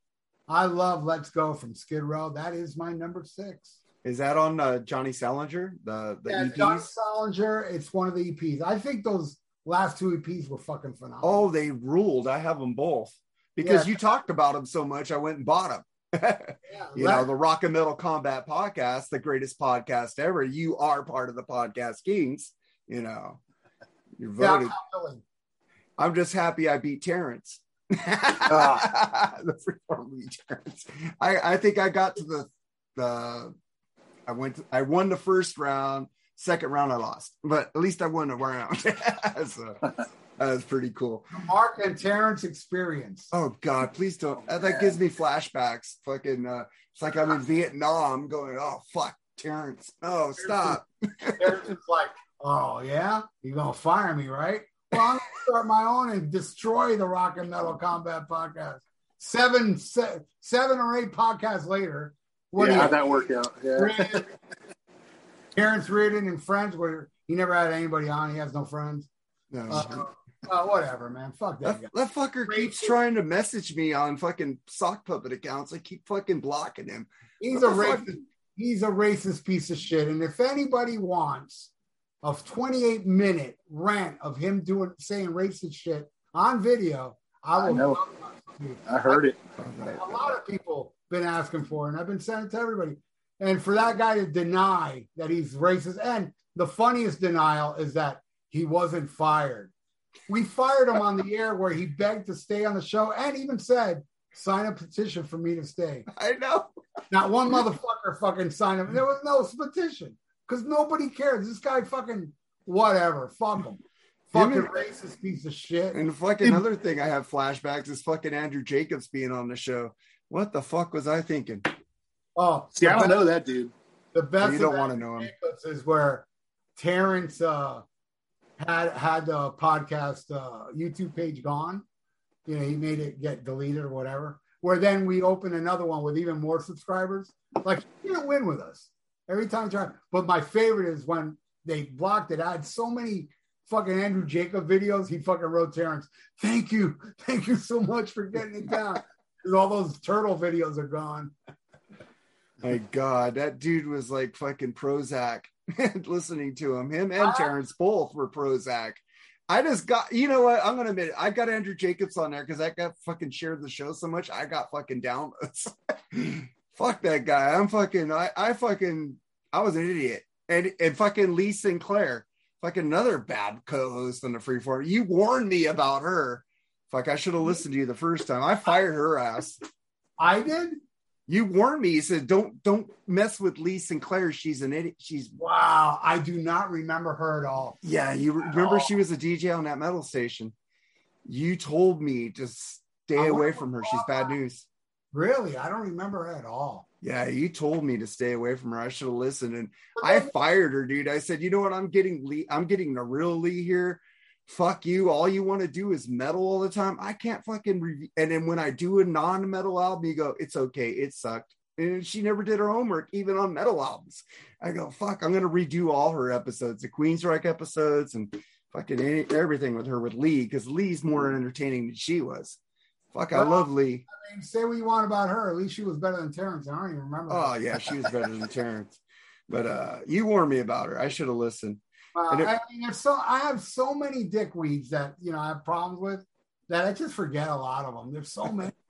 I love Let's Go from Skid Row. That is my number six. Is that on uh, Johnny Solinger? The the yeah, EPs? John Solinger, it's one of the EPs. I think those last two EPs were fucking phenomenal. Oh, they ruled. I have them both because Yeah. you talked about them so much. I went and bought them. yeah, you know, the Rock and Metal Combat Podcast, the greatest podcast ever. You are part of the podcast kings. You know, you're yeah, voted. I'm I'm just happy I beat Terrence. The freeform Terrence. I, I think I got to the the I went. To, I won the first round. Second round, I lost, but at least I won a round. so that was pretty cool. Mark and Terrence experience. Oh God, please don't. That gives me flashbacks. Fucking, uh, it's like I'm in Vietnam, going, oh fuck, Terrence. Oh, stop. Terrence is like, oh yeah, you're gonna fire me, right? Well, I'm gonna start my own and destroy the Rock and Metal Combat podcast. Seven, se- seven or eight podcasts later, what yeah, how'd that work out? Yeah. Terrence Reardon and friends where he never had anybody on. He has no friends. No. Uh, uh, whatever, man. Fuck that guy. that, that fucker keeps trying to message me on fucking sock puppet accounts. I keep fucking blocking him. He's What a the fuck? racist. He's a racist piece of shit. And if anybody wants a 28 minute rant of him doing saying racist shit on video, I I will. know. I heard it. a lot of people been asking for, it, and I've been sending it to everybody. And for that guy to deny that he's racist, and the funniest denial is that he wasn't fired. We fired him on the air where he begged to stay on the show and even said, sign a petition for me to stay. I know. Not one motherfucker fucking signed him. There was no petition because nobody cares. This guy fucking whatever. Fuck him. Fucking and- racist piece of shit. And fucking another thing I have flashbacks is fucking Andrew Jacobs being on the show. What the fuck was I thinking? Oh, See, I don't best- know that dude. The best You don't wanna know him. Jacobs is where Terrence uh, had had the podcast uh, YouTube page gone. You know, he made it get deleted or whatever. Where then we open another one with even more subscribers. Like you didn't win with us every time. Try, but my favorite is when they blocked it. I had so many fucking Andrew Jacob videos. He fucking wrote Terrence, "Thank you, thank you so much for getting it down." Because all those turtle videos are gone. My God, that dude was like fucking Prozac. Listening to him, him and ah. Terrence both were Prozac. I just got, you know what? I'm gonna admit, it. I got Andrew Jacobs on there because I got fucking shared the show so much. I got fucking downloads. Fuck that guy. I'm fucking. I, I fucking. I was an idiot. And and fucking Lee Sinclair, fucking another bad co-host on the freeform. You warned me about her. Fuck, I should have listened to you the first time. I fired her ass. I did. You warned me. You said don't don't mess with Lee Sinclair. She's an idiot. She's Wow, I do not remember her at all. yeah. You remember she was a DJ on that metal station. You told me to stay away from her. She's bad news. Really, I don't remember her at all. Yeah, you told me to stay away from her. I should have listened, and I fired her, dude. I said, you know what? I'm getting Lee. I'm getting the real Lee here. Fuck you. All you want to do is metal all the time. I can't fucking review. And then when I do a non-metal album, you go, it's okay. It sucked. And she never did her homework, even on metal albums. I go, fuck. I'm gonna redo all her episodes, the Queensryche episodes, and fucking any, everything with her with Lee, because Lee's more hmm. entertaining than she was. Fuck, I love Lee. I mean, say what you want about her. At least she was better than Terrence. I don't even remember. Oh her. yeah, she was better than Terrence. But uh you warned me about her. I should have listened. Uh, it- I mean, so I have so many dickweeds that you know I have problems with that I just forget a lot of them. There's so many.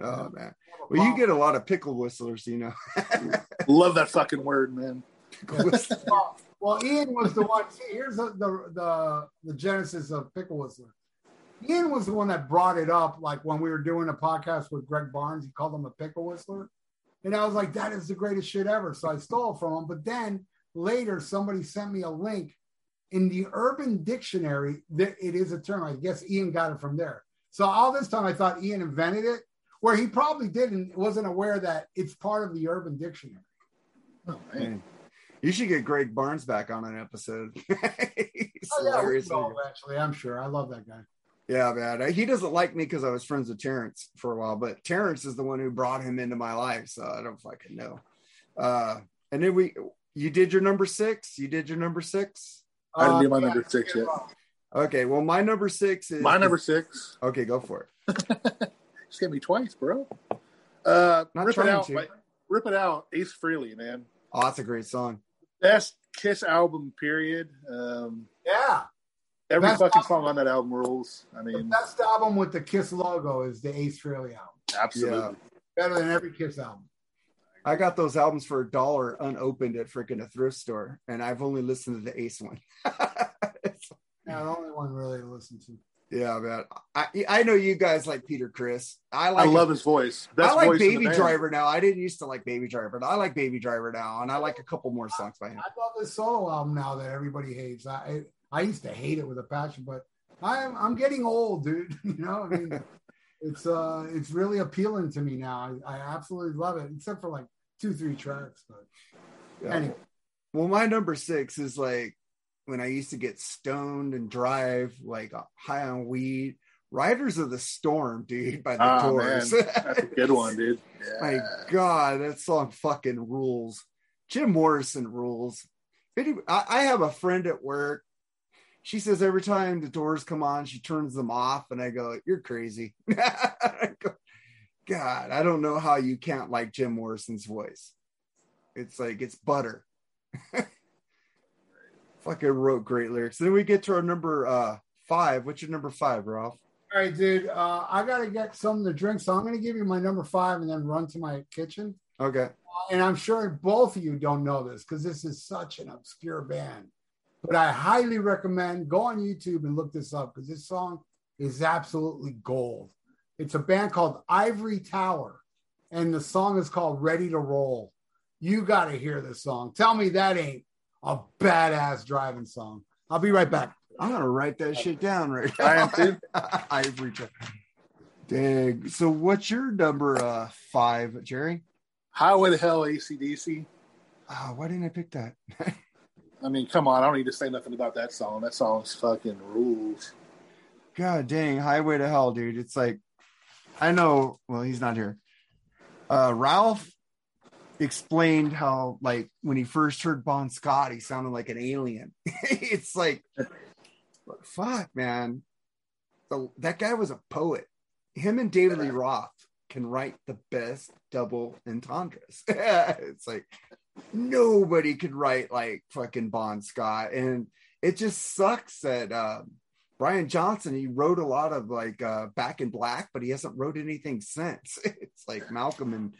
Oh man. Well, you get a lot of pickle whistlers, you know. Love that fucking word, man. Well, well, Ian was the one. See, here's the, the the the genesis of Pickle Whistler. Ian was the one that brought it up, like when we were doing a podcast with Greg Barnes. He called him a pickle whistler, and I was like, "That is the greatest shit ever." So I stole it from him. But then later, somebody sent me a link in the Urban Dictionary that it is a term. I guess Ian got it from there. So all this time, I thought Ian invented it, where he probably didn't. Wasn't aware that it's part of the Urban Dictionary. Oh, man. You should get Greg Barnes back on an episode. Oh, yeah, we will, eventually. I'm sure. I love that guy. Yeah, man. He doesn't like me because I was friends with Terrence for a while, but Terrence is the one who brought him into my life, so I don't fucking know. Uh, and then we, you did your number six. You did your number six. I didn't do my Uh, number yeah, six yet. Okay, well, my number six is My number six. Okay, go for it. Just get me twice, bro. Uh, Not rip it trying out. to. like, rip it out. Ace Frehley, man. Oh, that's a great song. Best Kiss album, period. Um, Yeah. Every Best fucking album. song on that album rules. I The mean, best album with the Kiss logo is the Ace Frehley album. absolutely. Yeah. Better than every Kiss album. I got those albums for a dollar unopened at freaking a thrift store, and I've only listened to the Ace one. Yeah, the only one really to listen to. Yeah, man. I I know you guys like Peter Criss. I like I love his voice. Best I like voice Baby. Driver now. I didn't used to like Baby Driver, but I like Baby Driver now, and I like a couple more songs by him. I love this solo album now that everybody hates. I I used to hate it with a passion, but I'm I'm getting old, dude. You know, I mean, it's uh it's really appealing to me now. I, I absolutely love it, except for like two three tracks. But Yeah. anyway, Well, my number six is like when I used to get stoned and drive like high on weed. Riders of the Storm, dude, by the Oh, Doors. man. That's a good one, dude. Yeah. My God, that song fucking rules. Jim Morrison rules. I I have a friend at work. She says every time the doors come on, she turns them off, and I go, "You're crazy." I go, God, I don't know how you can't like Jim Morrison's voice. It's like it's butter. Fucking wrote great lyrics. Then we get to our number uh five. What's your number five, Ralph? all right, dude. Uh, I gotta get something to drink, so I'm gonna give you my number five and then run to my kitchen. Okay. and I'm sure both of you don't know this because this is such an obscure band. But I highly recommend go on YouTube and look this up because this song is absolutely gold. It's a band called Ivory Tower, and the song is called Ready to Roll. You got to hear this song. Tell me that ain't a badass driving song. I'll be right back. I'm gonna write that shit down right now. I am too. Ivory Tower. Dang. So what's your number uh five, Jerry? Highway to Hell, ACDC. Oh, why didn't I pick that? I mean, come on. I don't need to say nothing about that song. That song's fucking rules. God dang, Highway to Hell, dude. It's like I know, well, he's not here. Uh Ralph explained how like when he first heard Bon Scott, he sounded like an alien. it's like fuck, man. The, that guy was a poet. Him and David Lee Roth can write the best double entendres. it's like nobody could write like fucking Bon Scott. And it just sucks that um Brian Johnson, he wrote a lot of like uh Back in Black, but he hasn't wrote anything since. it's like Malcolm and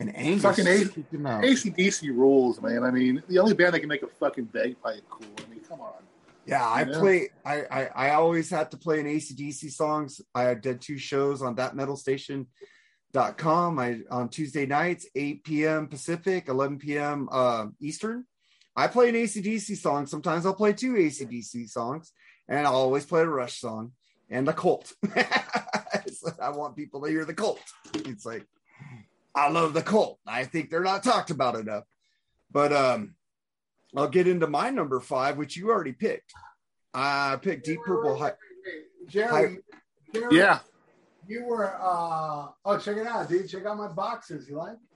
and Angus. Fucking A- kicked. ACDC rules, man. I mean, the only band that can make a fucking bagpipe cool. I mean, come on. Yeah, I Yeah. play. I, I I always had to play an ACDC songs. I did two shows on thatmetalstation.com. I on Tuesday nights, 8 p.m. Pacific, 11 p.m. Uh, Eastern. I play an ACDC song. Sometimes I'll play two ACDC songs, and I'll always play a Rush song and a Cult. It's I want people to hear the Cult. It's like I love the Cult. I think they're not talked about enough. But um, I'll get into my number five, which you already picked. I picked Deep Purple. Hi- Jerry, Jerry, Yeah. You were. Uh, oh, check it out, dude. Check out my boxes. You like?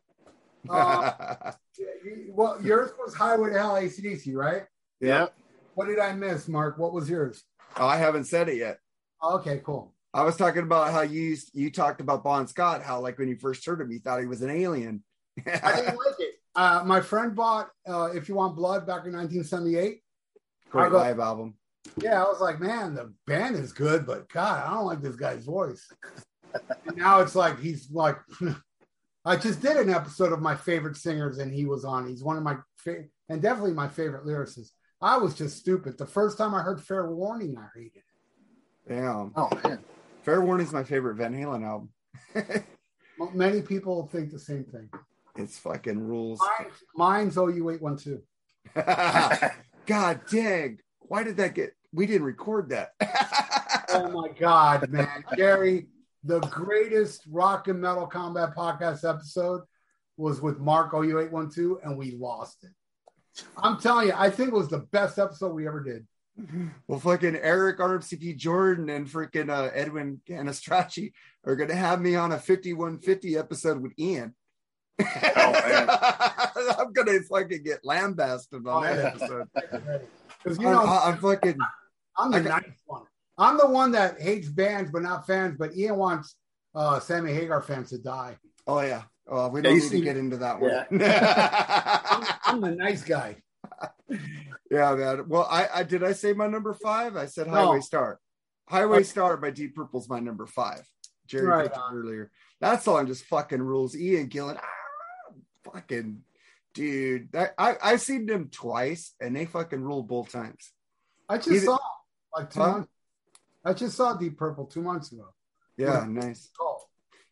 Uh, you- well, yours was Highway to Hell ACDC, right? Yeah. What did I miss, Mark? What was yours? oh, I haven't said it yet. Okay, cool. I was talking about how you used, you talked about Bon Scott, how like when you first heard him, you thought he was an alien. I didn't like it. Uh, my friend bought uh, "If You Want Blood" back in 1978. Great go- live album. Yeah, I was like, man, the band is good, but God, I don't like this guy's voice. and now it's like he's like, I just did an episode of my favorite singers, and he was on. He's one of my favorite, and definitely my favorite lyricist. I was just stupid. The first time I heard "Fair Warning," I hated it. Damn. Oh, man. Fair Warning's my favorite Van Halen album. Well, Many people think the same thing. it's fucking rules. Mine, mine's OU812. God dang. Why did that get, we didn't record that. Oh my God, man. Jerry, the greatest rock and metal combat podcast episode was with Mark OU812, and we lost it. I'm telling you, I think it was the best episode we ever did. well, fucking Eric RMCP Jordan and freaking uh, Edwin Anastracci are going to have me on a 5150 episode with Ian. man. I'm going to fucking get lambasted on that Oh, yeah. episode. Because you I'm, know, I'm fucking, I'm the nice one. I'm the one that hates bands but not fans. But Ian wants uh, Sammy Hagar fans to die. oh, yeah. Oh, we don't need to get into that one. I'm, I'm the nice guy. yeah, man. Well, I, I did I say my number five? I said No. Highway Star. Highway Okay. Star by Deep Purple's my number five. Jerry Right picked it on. earlier. That song just fucking rules. Ian Gillan, ah, fucking dude. That, I I've seen them twice and they fucking ruled both times. I just Even- saw like two Huh? months. I just saw Deep Purple two months ago. Yeah, nice. Oh,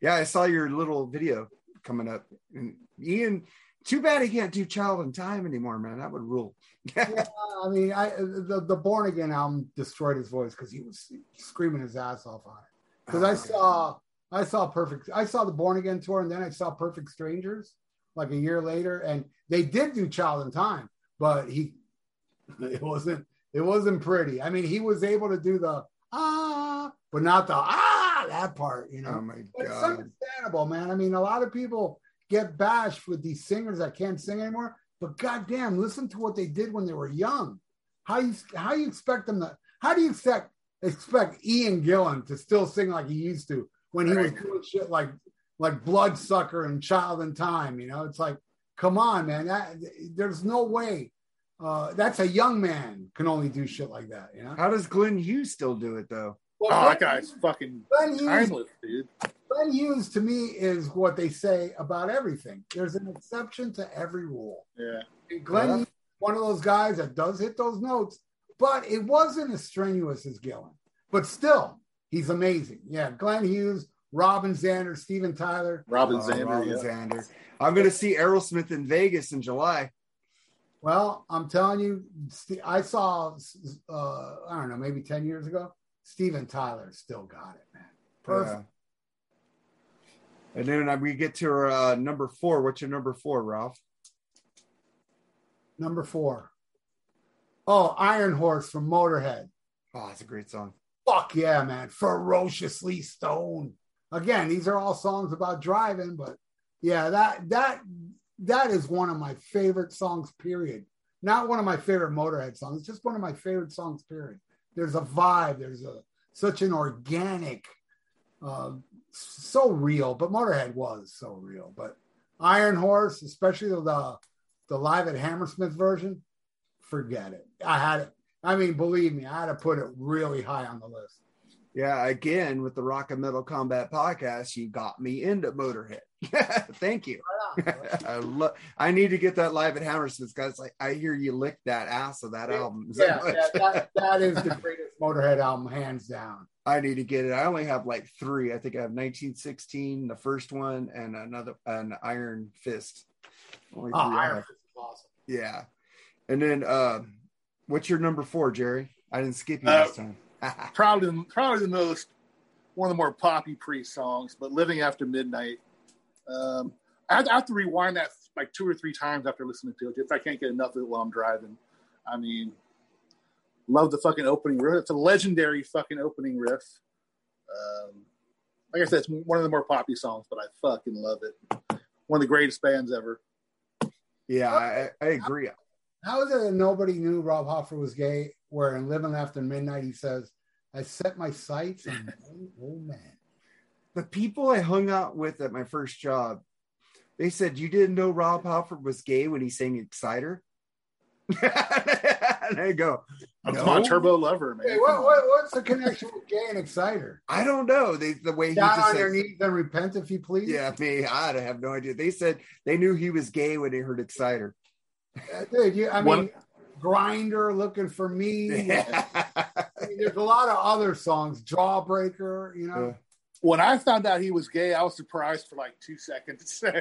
Yeah, I saw your little video coming up. And Ian, too bad he can't do Child in Time anymore, man. That would rule. yeah, I mean, I the, the Born Again album destroyed his voice because he was screaming his ass off on it. Because I oh, saw, I saw Perfect, I saw the Born Again tour, and then I saw Perfect Strangers like a year later, and they did do Child in Time, but he, it wasn't, it wasn't pretty. I mean, he was able to do the ah, but not the ah that part, you know. Oh my But it's understandable, man. I mean, a lot of people get bashed with these singers that can't sing anymore. But goddamn, listen to what they did when they were young. How you how you expect them to? How do you expect expect Ian Gillan to still sing like he used to when he was doing shit like like Bloodsucker and Child in Time? You know, it's like, come on, man. That there's no way. Uh, that's a young man can only do shit like that. You know. How does Glenn Hughes still do it though? Oh, that guy's fucking Glenn Hughes timeless, dude. Glenn Hughes to me is what they say about everything. There's an exception to every rule. Yeah. And Glenn Yeah. Hughes, one of those guys that does hit those notes, but it wasn't as strenuous as Gillan. But still, he's amazing. Yeah, Glenn Hughes, Robin Zander, Steven Tyler. Robin Oh, Zander. Robin yeah. Zander. I'm going to see Aerosmith in Vegas in July. Well, I'm telling you, I saw, uh, I don't know, maybe 10 years ago, Steven Tyler still got it, man. Perfect. Yeah. And then uh, we get to our, uh, number four. What's your number four, Ralph? Number four. Oh, Iron Horse from Motorhead. Oh, that's a great song. Fuck yeah, man. Ferociously stoned. Again, these are all songs about driving, but yeah, that that that is one of my favorite songs, period. Not one of my favorite Motorhead songs, just one of my favorite songs, period. There's a vibe, there's a such an organic, uh, so real, but Motorhead was so real. But Iron Horse, especially the the live at Hammersmith version, forget it. I had it. I mean, believe me, I had to put it really high on the list. Yeah, again with the Rock and Metal Combat podcast, you got me into Motorhead. Thank you. I love. I need to get that live at Hammersmith, guys. Like I hear you lick that ass of that album. so Yeah, much. yeah, that, that is the greatest Motorhead album, hands down. I need to get it. I only have like three. I think I have 1916, the first one, and another an Iron Fist. Only Oh, three Iron. Fist is awesome. Yeah. And then uh what's your number four, Jerry? I didn't skip you Uh, this time. Probably, probably the most one of the more poppy pre songs, but "Living After Midnight." Um, I have, I have to rewind that like two or three times after listening to it if I can't get enough of it while I'm driving. I mean, love the fucking opening riff. It's a legendary fucking opening riff. Um, like I said, it's one of the more poppy songs, but I fucking love it. One of the greatest bands ever. yeah, I, I agree. How is it that nobody knew Rob Halford was gay? Where in Living After Midnight he says, "I set my sights on one old man." The people I hung out with at my first job, they said you didn't know Rob Halford was gay when he sang Exciter. and I go, I'm No. my Turbo Lover, man. Hey, what, what, what's the connection with gay and Exciter? I don't know. They the way he Down just on your said, knees and repent if you please. Yeah, me, I have no idea. They said they knew he was gay when they heard Exciter. Uh, dude. You, I mean, One- Grinder looking for me. I mean, there's a lot of other songs. Jawbreaker. You know. Uh, when I found out he was gay, I was surprised for like two seconds.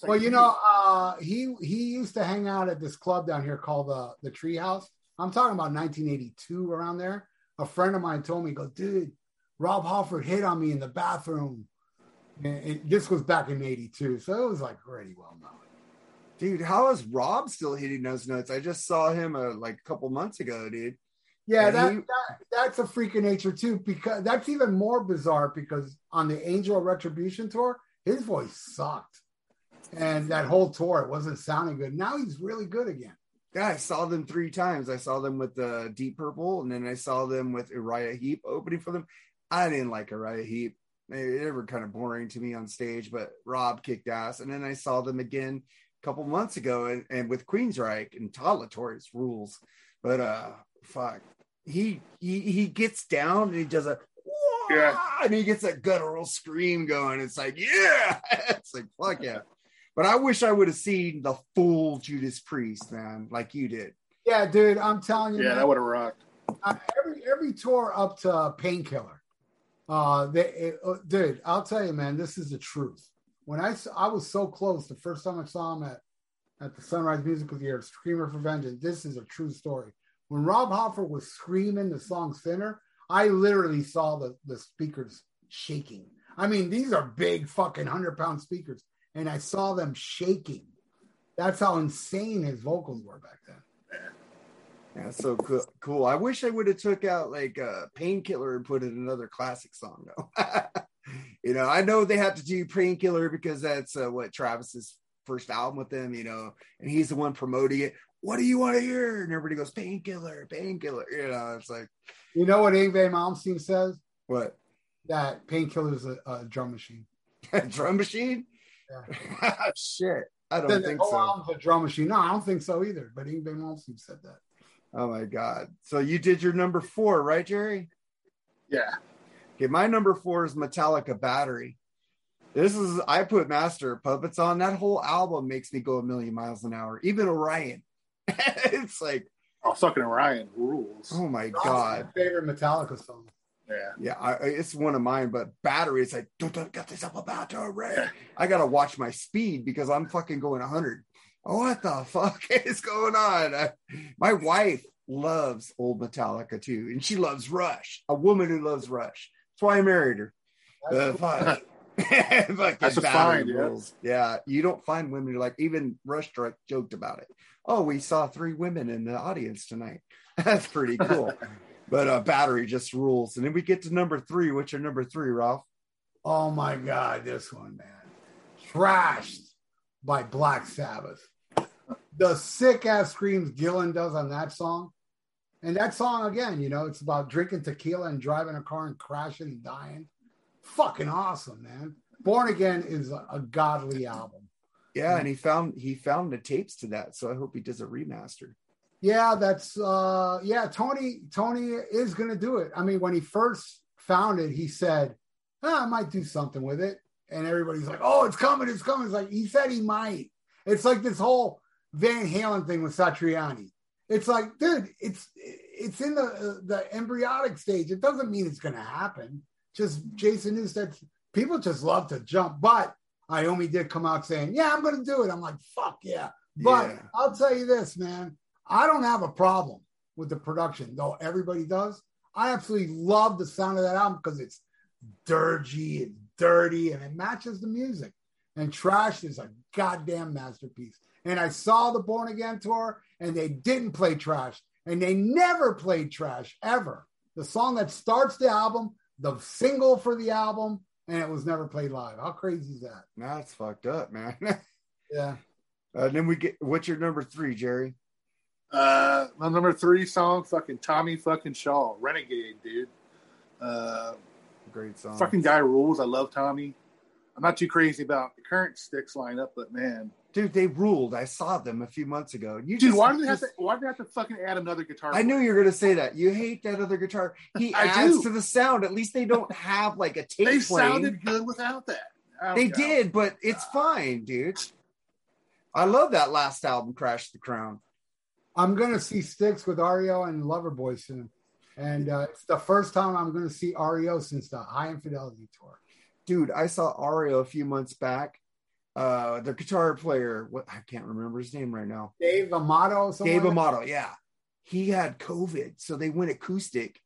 Like, Well, you know, uh, he he used to hang out at this club down here called the the Treehouse. I'm talking about 1982, around there. A friend of mine told me, "Go, dude, Rob Halford hit on me in the bathroom." And, and this was back in '82, so it was like pretty well known. dude, how is Rob still hitting those notes? I just saw him uh, like a couple months ago, dude. Yeah, that, he- that that's a freak of nature too, because that's even more bizarre because on the Angel of Retribution tour, his voice sucked. And that whole tour, it wasn't sounding good. Now he's really good again. Yeah, I saw them three times. I saw them with the Deep Purple, and then I saw them with Uriah Heep opening for them. I didn't like Uriah Heep. They, they were kind of boring to me on stage, but Rob kicked ass. And then I saw them again a couple months ago, and, and with Queensryche and Todd La Torre's rules. But uh, fuck, he he he gets down and he does a Yeah. and he gets that guttural scream going. It's like yeah, it's like fuck yeah. But I wish I would have seen the full Judas Priest, man, like you did. Yeah, dude, I'm telling you, yeah, man, that would have rocked. I- every every tour up to Painkiller. Uh, they, it, uh, dude, I'll tell you, man, this is the truth. When I I was so close the first time I saw him at at the Sunrise Musical Theater, Screamer for Vengeance. This is a true story. When Rob Halford was screaming the song Sinner, I literally saw the the speakers shaking. I mean, these are big fucking hundred pound speakers, and I saw them shaking. That's how insane his vocals were back then. Yeah, so cool. cool. I wish I would have took out like a painkiller and put in another classic song though. you know, I know they have to do painkiller because that's uh, what Travis's first album with them, you know, and he's the one promoting it. What do you want to hear? And everybody goes, painkiller, painkiller. You know, it's like, you know what Yngwie Malmsteen says? What? That painkiller is a, a, drum machine. a drum machine? Yeah. Shit. I don't the, think the so. album's a drum machine. No, I don't think so either. But Yngwie Malmsteen said that. Oh my god! So you did your number four, right, Jerry? Yeah. Okay, my number four is Metallica Battery. This is I put Master Puppets on. That whole album makes me go a million miles an hour. Even Orion. it's like oh, fucking Orion rules. Oh my god! My favorite Metallica song. Yeah, yeah, I, it's one of mine. But battery, it's like don't, don't get this up about battery. I gotta watch my speed because I'm fucking going 100 what the fuck is going on? Uh, my wife loves old Metallica too, and she loves Rush. A woman who loves Rush. That's why I married her. Uh, fuck. That's a fine, yeah. yeah. You don't find women like even Rush Direct joked about it. Oh, we saw three women in the audience tonight. That's pretty cool. but uh, battery just rules. And then we get to number three. What's your number three, Ralph? Oh my god, this one, man. Trashed by Black Sabbath the sick ass screams Gillan does on that song. And that song again, you know, it's about drinking tequila and driving a car and crashing and dying. Fucking awesome, man. Born Again is a, a godly album. Yeah, and he found he found the tapes to that, so I hope he does a remaster. Yeah, that's uh yeah, Tony Tony is gonna do it. I mean, when he first found it, he said, oh, I might do something with it. And everybody's like, Oh, it's coming, it's coming. It's like he said he might. It's like this whole Van Halen thing with Satriani. It's like, dude, it's it's in the the embryonic stage. It doesn't mean it's going to happen. Just Jason Newsted. People just love to jump, but Iommi did come out saying, "Yeah, I'm going to do it." I'm like, "Fuck yeah!" But yeah. I'll tell you this, man. I don't have a problem with the production, though everybody does. I absolutely love the sound of that album because it's dirgy and dirty and it matches the music. And Trash is a goddamn masterpiece and I saw the Born Again tour, and they didn't play trash, and they never played trash ever. The song that starts the album, the single for the album, and it was never played live. How crazy is that? That's fucked up, man. yeah. Uh, then we get what's your number three, Jerry? Uh, my number three song, fucking Tommy fucking Shaw, Renegade, dude. Uh, Great song. Fucking guy rules. I love Tommy. I'm not too crazy about the current Styx lineup, but man, dude, they ruled. I saw them a few months ago. You dude, just, why do they just, have to? Why do they have to fucking add another guitar? I knew you were gonna say that. You hate that other guitar. He adds do. to the sound. At least they don't have like a tape. they sounded good without that. Oh, they God. did, but it's fine, dude. I love that last album, Crash the Crown. I'm gonna see Styx with REO and Loverboy soon, and uh, it's the first time I'm gonna see REO since the Hi Infidelity tour. Dude, I saw REO a few months back. Uh the guitar player what i can't remember his name right now. Dave amato dave like amato yeah. He had covid so they went acoustic.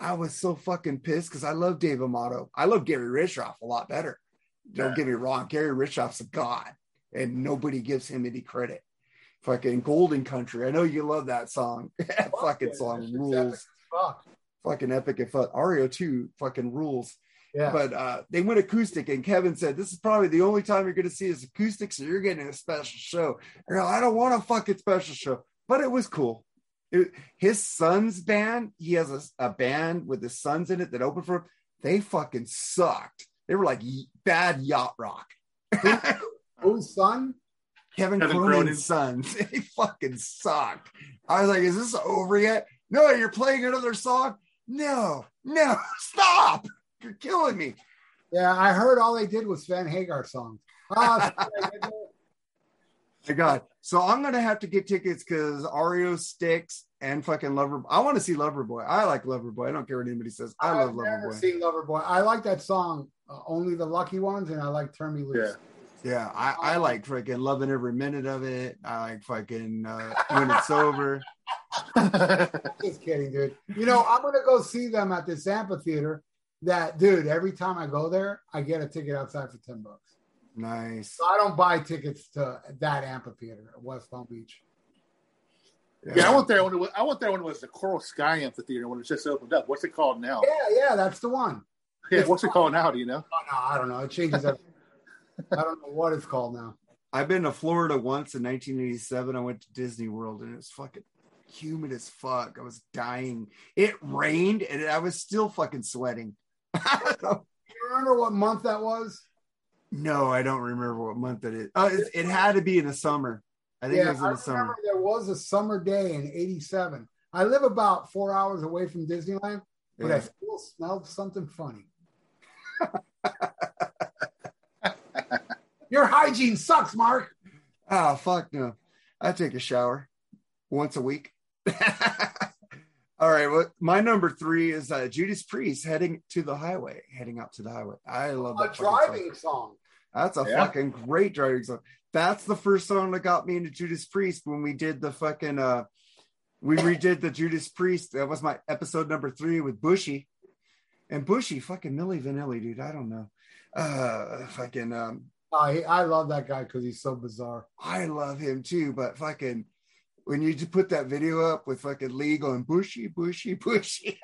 I was so fucking pissed because i love dave amato. I love gary Richrath a lot better. Don't get me wrong gary Richrath's a god and nobody gives him any credit. Fucking golden country i know you love that song. That fucking song rules. fuck. fucking epic and fun REO 2 fucking rules yeah. But uh, they went acoustic, and Kevin said, This is probably the only time you're going to see is acoustic, so you're getting a special show. And I don't want a fucking special show, but it was cool. It, his son's band, he has a, a, band with his sons in it that opened for him. They fucking sucked. They were like bad yacht rock. Whose son? Kevin, Kevin Cronin's sons. They fucking sucked. I was like, Is this over yet? No, you're playing another song? No, no, stop. You're killing me. Yeah, I heard all they did was Van Hagar songs. Oh, my God. So I'm gonna have to get tickets because REO Styx and fucking Lover. I want to see Loverboy. I like Loverboy. I don't care what anybody says. I love I've never Loverboy. seen Loverboy. I like that song, uh, Only the Lucky Ones, and I like Turn Me Loose. Yeah, yeah. I, I like freaking loving every minute of it. I like fucking uh, when it's over. Just kidding, dude. You know, I'm gonna go see them at this amphitheater. That dude, every time I go there, I get a ticket outside for ten bucks. Nice. So I don't buy tickets to that amphitheater at West Palm Beach. yeah, I went there when it was, I went there when it was the Coral Sky Amphitheater when it just opened up. What's it called now? Yeah, yeah, that's the one. Yeah, what's it called now? Do you know? Oh, no, I don't know. It changes. Every, I don't know what it's called now. I've been to Florida once in 1987. I went to Disney World and it was fucking humid as fuck. I was dying. It rained and I was still fucking sweating. Do you remember what month that was? no, I don't remember what month it is. Oh, it, it had to be in the summer. I think it was in I the summer. there was a summer day in '87. I live about four hours away from Disneyland, but I Yeah. still smelled something funny. Your hygiene sucks, Mark. Oh fuck no! I take a shower once a week. All right, well, my number three is uh, Judas Priest heading to the highway, heading out to the highway. I love A that fucking song. driving song. That's a Yeah. fucking great driving song. That's the first song that got me into Judas Priest when we did the fucking uh we redid the Judas Priest. That was my episode number three with Bushy. And Bushy, fucking Milli Vanilli, dude. I don't know. Uh fucking um I I love that guy because he's so bizarre. I love him too, but fucking when you just put that video up with fucking Lee going bushy, bushy, bushy,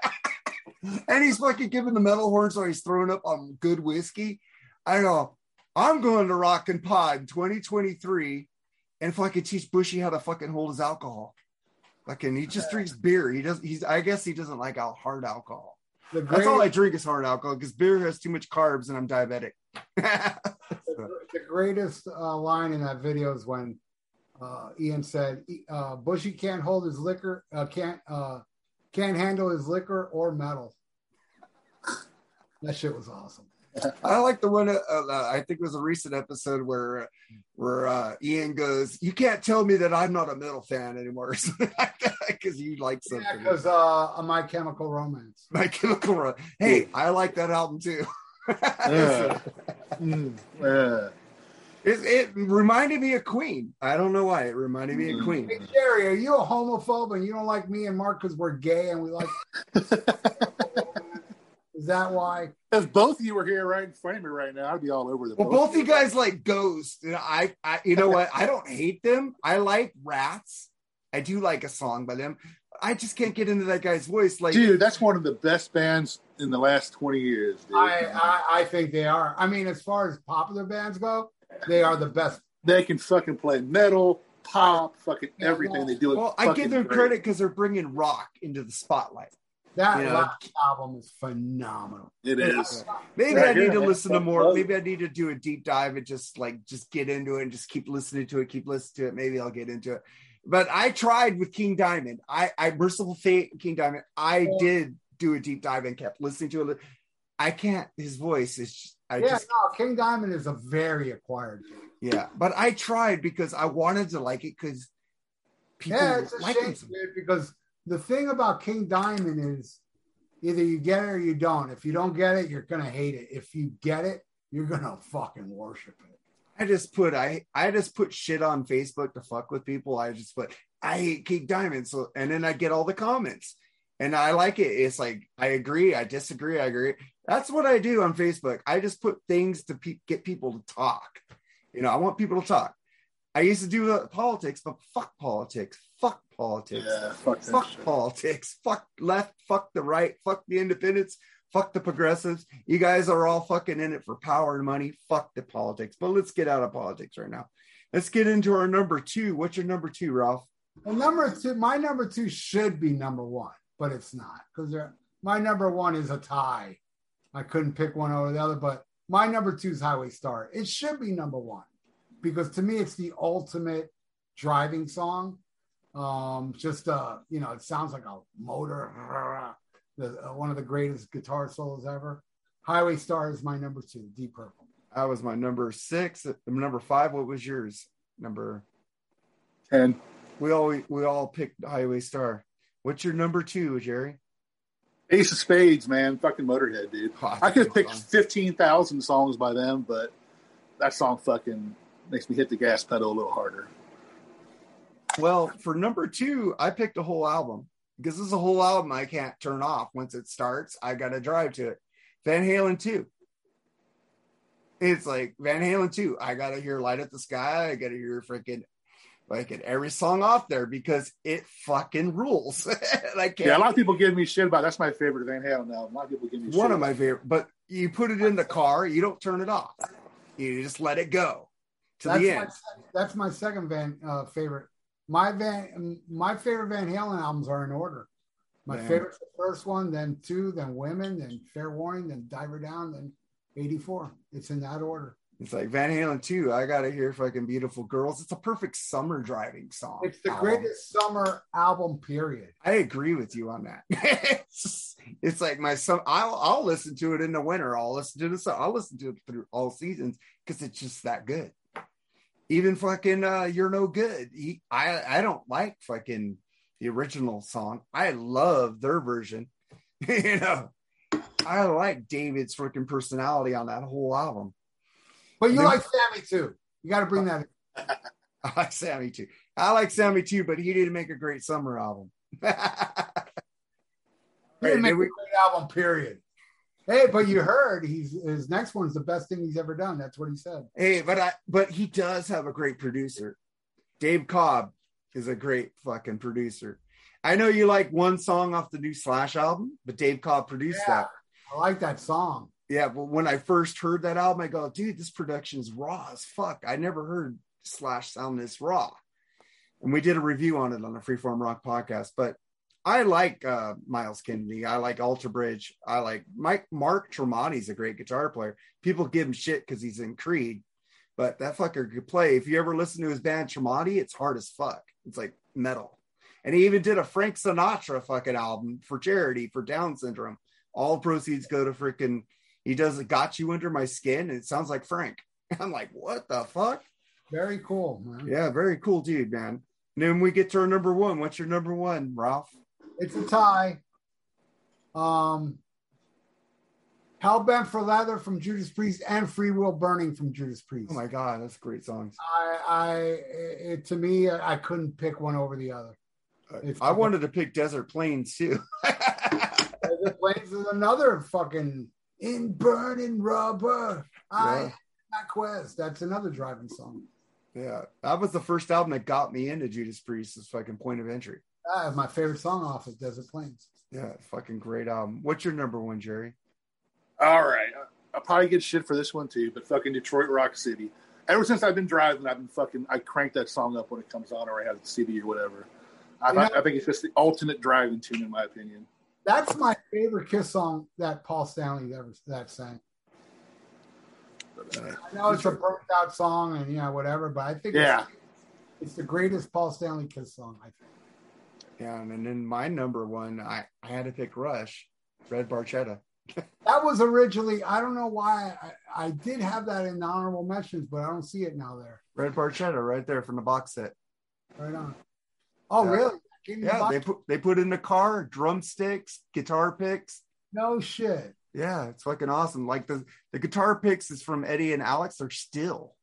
and he's fucking giving the metal horns while he's throwing up on good whiskey. I go, I'm going to Rock and Pod in 2023 and fucking teach Bushy how to fucking hold his alcohol. Fucking, he just drinks beer. He does. He's. I guess he doesn't like al- hard alcohol. The That's all I drink is hard alcohol because beer has too much carbs and I'm diabetic. the greatest uh, line in that video is when uh, Ian said, uh, "Bushy can't hold his liquor, uh, can't uh, can't handle his liquor or metal." That shit was awesome. I like the one. Uh, uh, I think it was a recent episode where where uh, Ian goes, "You can't tell me that I'm not a metal fan anymore," because you like Yeah, something. because uh, My Chemical Romance. My Chemical Ro- Hey, I like that album too. Yeah. Mm, yeah. It, it reminded me of Queen. I don't know why it reminded me of Mm. Queen. Hey Jerry, are you a homophobe and you don't like me and Mark because we're gay and we like? Is that why? If both of you were here right in front of me right now, I'd be all over the Well, both of you guys like Ghost. And I, I, you know what? I don't hate them. I like Rats. I do like a song by them. I just can't get into that guy's voice. Like, Dude, that's one of the best bands in the last 20 years. Dude. I, I I think they are. I mean, as far as popular bands go, they are the best. they can fucking play metal, pop, fucking everything. well- they do it. well, I give them great. credit because they're bringing rock into the spotlight. That Yeah. last album is phenomenal. It is. Maybe Right I need here, to listen to more. Love Maybe I need to do a deep dive and just like just get into it and just keep listening to it, keep listening to it. Maybe I'll get into it. But I tried with King Diamond. I, I Mercyful Fate, King Diamond. I Yeah. did do a deep dive and kept listening to it. I can't. His voice is. Just, I yeah, just no, King Diamond is a very acquired. Yeah. But I tried because I wanted to like it because people Yeah, it's a like shame, dude, because the thing about King Diamond is either you get it or you don't. If you don't get it, you're gonna hate it. If you get it, you're gonna fucking worship it. I just put I I just put shit on Facebook to fuck with people. I just put I hate King Diamond, so and then I get all the comments, and I like it. It's like I agree, I disagree, I agree. That's what I do on Facebook. I just put things to pe- get people to talk. You know, I want people to talk. I used to do politics, but fuck politics, fuck politics, Yeah, fuck fuck politics, fuck left, fuck the right, fuck the independents, fuck the progressives. You guys are all fucking in it for power and money. Fuck the politics. But let's get out of politics right now. Let's get into our number two. What's your number two, Ralph? Well, number two, my number two should be number one, but it's not because my number one is a tie. I couldn't pick one over the other, but my number two is Highway Star. It should be number one because to me, it's the ultimate driving song. Um, just uh, you know, it sounds like a motor. The, uh, one of the greatest guitar solos ever. Highway Star is my number two. Deep Purple. That was my number six. Number five. What was yours? Number. ten. We all we all picked Highway Star. What's your number two, Jerry? Ace of Spades, man, fucking Motorhead, dude. Oh, I could have picked fifteen thousand songs by them, but that song fucking makes me hit the gas pedal a little harder. Well, for number two, I picked a whole album because this is a whole album I can't turn off. Once it starts, I got to drive to it. Van Halen 2. It's like Van Halen 2. I got to hear Light Up the Sky. I got to hear freaking like get every song off there because it fucking rules. like, Yeah, a lot of people give me shit about that's my favorite Van Halen album. A lot of people give me shit one of my favorite, but you put it in the car, you don't turn it off. You just let it go to that's the my end. second, that's my second Van uh, favorite. My Van my favorite Van Halen albums are in order. My Man. favorite's the first one, then two, then Women, then Fair Warning, then Diver Down, then 84. It's in that order. It's like Van Halen too. I got to hear fucking Beautiful Girls. It's a perfect summer driving song. It's the album. greatest summer album, period. I agree with you on that. it's, it's like my son. I'll I'll listen to it in the winter. I'll listen to the I'll listen to it through all seasons because it's just that good. Even fucking uh, you're no good. He, I I don't like fucking the original song. I love their version. you know, I like David's freaking personality on that whole album. But you like Sammy too. You got to bring that. in. I like Sammy too. I like Sammy too, but he didn't make a great summer album. He didn't make a great album, period. Hey, but you heard he's his next one's the best thing he's ever done. That's what he said. Hey, but I but he does have a great producer. Dave Cobb is a great fucking producer. I know you like one song off the new Slash album, but Dave Cobb produced Yeah. that. I like that song. Yeah, but when I first heard that album, I go, dude, this production's raw as fuck. I never heard Slash sound this raw. And we did a review on it on the Freeform Rock podcast. But I like uh, Myles Kennedy. I like Alter Bridge. I like Mike Mark Tremonti's a great guitar player. People give him shit because he's in Creed, but that fucker could play. If you ever listen to his band Tremonti, it's hard as fuck. It's like metal. And he even did a Frank Sinatra fucking album for charity for Down syndrome. All proceeds go to freaking. He does. Got you under my skin. And it sounds like Frank. I'm like, what the fuck? Very cool, man. Yeah, very cool dude, man. And then we get to our number one. What's your number one, Ralph? It's a tie. Um, Hellbent for Leather from Judas Priest and Freewheel Burning from Judas Priest. Oh my god, that's great songs. I, I, it, to me, I couldn't pick one over the other. It's- I wanted to pick Desert Plains too. The Plains is another fucking in burning rubber. I Yeah. not quest. That's another driving song. yeah, that was the first album that got me into Judas Priest. Is fucking Point of Entry. Ah, my favorite song off of Desert Plains. Yeah, fucking great album. What's your number one, Jerry? All right. I'll probably get shit for this one too, but fucking Detroit Rock City. Ever since I've been driving, I've been fucking. I crank that song up when it comes on, or I have the CD or whatever. I, Yeah. I think it's just the ultimate driving tune, in my opinion. That's my favorite Kiss song that Paul Stanley ever that sang. I know it's a burnt out song and you know whatever, but I think yeah, it's, it's the greatest Paul Stanley Kiss song. I think. Yeah, and then my number one, I, I had to pick Rush, Red Barchetta. That was originally. I don't know why I, I did have that in the honorable mentions, but I don't see it now. There, Red Barchetta, right there from the box set. right on. Oh, Yeah. really? The Yeah, they put they put in the car drumsticks, guitar picks. no shit. Yeah, it's fucking awesome. Like the the guitar picks is from Eddie and Alex. They're still,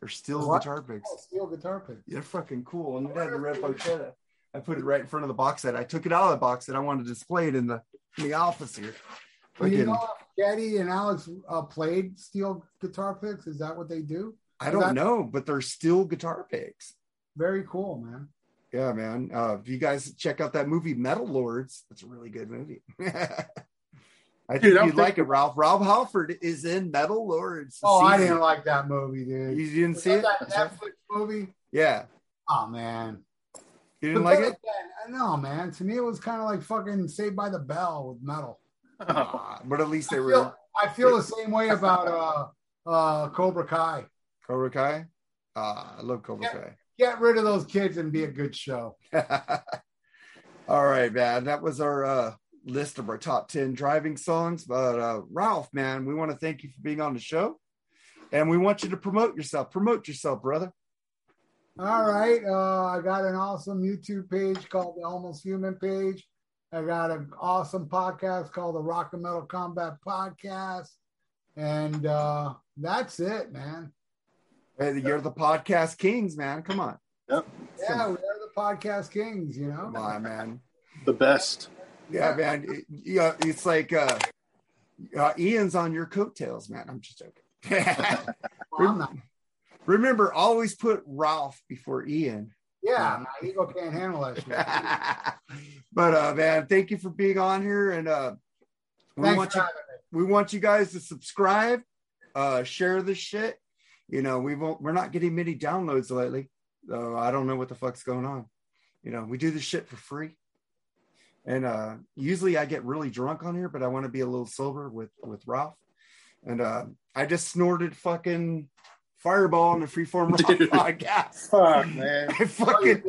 they're still What? guitar picks. Oh, steel guitar picks. They're fucking cool. And it had the red Barchetta. I put it right in front of the box set. I took it out of the box set. I wanted to display it in the in the office here. Well, you know, Geddy and Alex uh, played steel guitar picks. Is that what they do? I don't that- know, but they're still guitar picks. Very cool, man. Yeah, man. Uh, if you guys check out that movie Metal Lords, it's a really good movie. I think Dude, I'm you'd like it, Ralph. Ralph Halford is in Metal Lords. Oh, I didn't like that movie, dude. You didn't Was see it? that Netflix movie? Yeah. Oh man, You didn't But like it? again, no, man. To me, it was kind of like fucking Saved by the Bell with metal. Ah, but at least I they were feel, I feel the same way about uh, uh, Cobra Kai. Cobra Kai. Ah, I love Cobra Yeah. Kai. Get rid of those kids and be a good show. All right, man. That was our uh, list of our top 10 driving songs. But uh, Ralph, man, we want to thank you for being on the show. And we want you to promote yourself. Promote yourself, brother. All right. Uh, I got an awesome YouTube page called the Almost Human page. I got an awesome podcast called the Rock and Metal Combat Podcast. And uh, that's it, man. Hey, You're the podcast kings, man. Come on. Yep. Yeah, we are the podcast kings, you know. Come on, man. The best. Yeah, man. It- yeah, it's like uh, uh, Ian's on your coattails, man. I'm just joking. Not. Remember, always put Ralph before Ian. Yeah, my ego can't handle that shit. but uh, man, thank you for being on here, and uh, we Thanks want you. We want you guys to subscribe, uh, share this shit. You know, we won't. We're not getting many downloads lately, so I don't know what the fuck's going on. You know, we do this shit for free, and uh, usually I get really drunk on here, but I want to be a little sober with with Ralph, and uh, I just snorted fucking fireball on the Freeform Rock podcast. Fuck, man. I fucking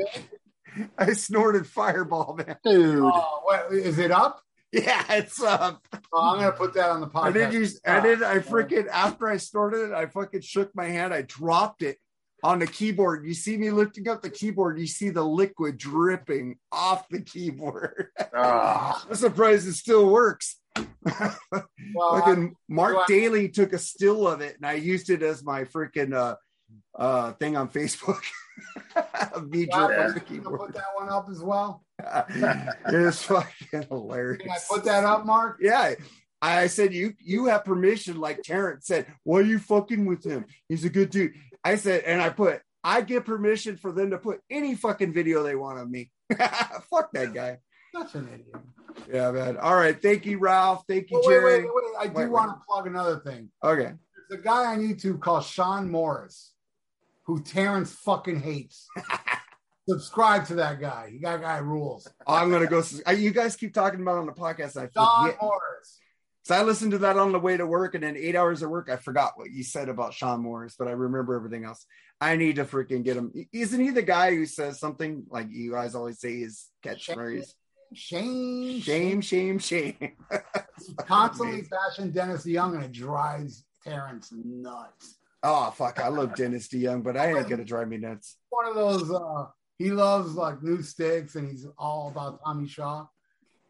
I snorted fireball, man. Dude. Oh, what, is it up? Yeah, it's uh Oh, I'm gonna put that on the podcast. I did use I did I freaking after I snorted it, I fucking shook my hand, I dropped it on the keyboard. You see me lifting up the keyboard, you see the liquid dripping off the keyboard. Ah. I'm surprised it still works. Well, Fucking Mark I- Daly took a still of it and I used it as my freaking uh uh thing on Facebook. me Well, on the keyboard. put that one up as well. It's fucking hilarious. Can I put that up, Mark? Yeah. I said you you have permission, like Terrence said. Why are you fucking with him? He's a good dude. I said, and I put, I get permission for them to put any fucking video they want of me. Fuck that guy. That's an idiot. Yeah, man. All right. Thank you, Ralph. Thank you, Oh, wait, Jerry. wait, wait. I do Wait, want to plug another thing. Okay. There's a guy on YouTube called Sean Morris, who Terrence fucking hates. Subscribe to that guy. He got guy rules. I'm gonna go. You guys keep talking about on the podcast. I Sean forget. Morris. So I listened to that on the way to work, and then eight hours of work, I forgot what you said about Sean Morris, but I remember everything else. I need to freaking get him. Isn't he the guy who says something like you guys always say his catchphrase? Shame. Shame, shame, shame. Constantly Amazing. bashing Dennis DeYoung, and it drives Terrence nuts. Oh fuck, I love Dennis DeYoung, but I ain't gonna drive me nuts. One of those. uh He loves like new Styx, and he's all about Tommy Shaw.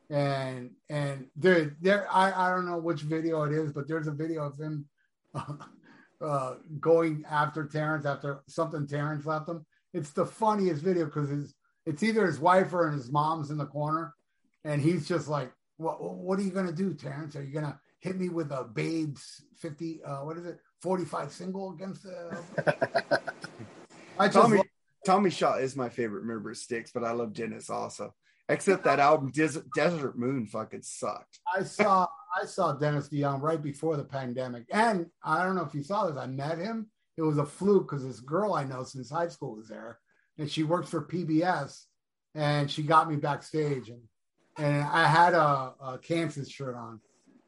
And and there, there. I I don't know which video it is, but there's a video of him uh, going after Terrence after something Terrence left him. It's the funniest video because it's it's either his wife or his mom's in the corner, and he's just like, "What what are you gonna do, Terrence? Are you gonna hit me with a Babes fifty? Uh, what is it? Forty five single against the?" I just Tommy Tommy Shaw is my favorite member of Styx, but I love Dennis also. Except that album Desert, Desert Moon fucking sucked. I saw I saw Dennis DeYoung right before the pandemic, and I don't know if you saw this. I met him. It was a fluke because this girl I know since high school was there, and she works for PBS, and she got me backstage, and and I had a, a Kansas shirt on,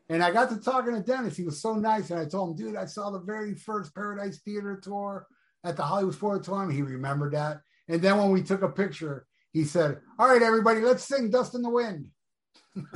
and I got to talking to Dennis. He was so nice, and I told him, dude, I saw the very first Paradise Theater tour at the Hollywood Sportatorium. He remembered that, and then when we took a picture, he said, "All right, everybody, let's sing Dust in the Wind."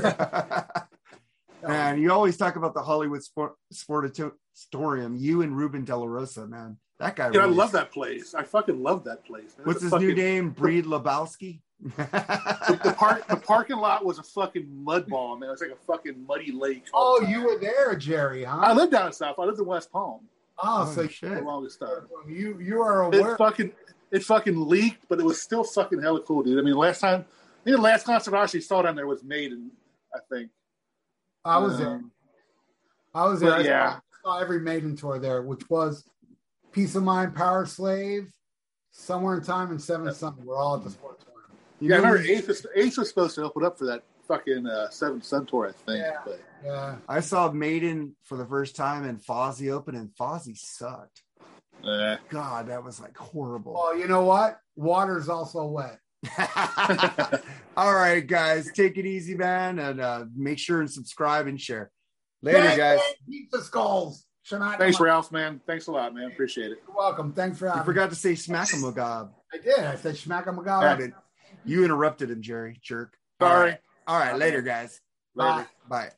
man, you always talk about the Hollywood Sport Sportatorium. You and Ruben De La Rosa, man. That guy. Dude, I rules. love that place. I fucking love that place. man. What's It's a his new name? Breed Lebowski. The, the park, the parking lot was a fucking mud ball, man. It was like a fucking muddy lake. Oh, you were there, Jerry, huh? I lived down south. I lived in West Palm oh, Oh, for shit. the longest time. you you are aware. It fucking it fucking leaked, but it was still fucking hella cool, dude. I mean, last time, I think the last concert I actually saw down there was Maiden. I think. I was there. Um, I was there. I saw- yeah. saw every Maiden tour there, which was Piece of Mind, Powerslave, Somewhere in Time, and Seventh Son. We're all at the sports tour. You Yeah, I remember Ace was, Ace was supposed to open up for that fucking uh, Seventh Son tour, I think. Yeah. But Yeah. I saw Maiden for the first time and Fozzy open, and Fozzy sucked. eh. God, that was like horrible. Well, you know what? Water's also wet. All right, guys, take it easy, man, and uh, make sure and subscribe and share. Later, Bang, guys. bang, Pizza skulls. Shania thanks, Twain. Ralph, man. Thanks a lot, man. Appreciate it. You're welcome. Thanks for You having forgot to say smack 'em, Magab. me. I did. I said Schmack Yeah, Magala. dude. You interrupted him, Jerry. Jerk. All Sorry. All right. Later, guys. Bye. Later. Bye.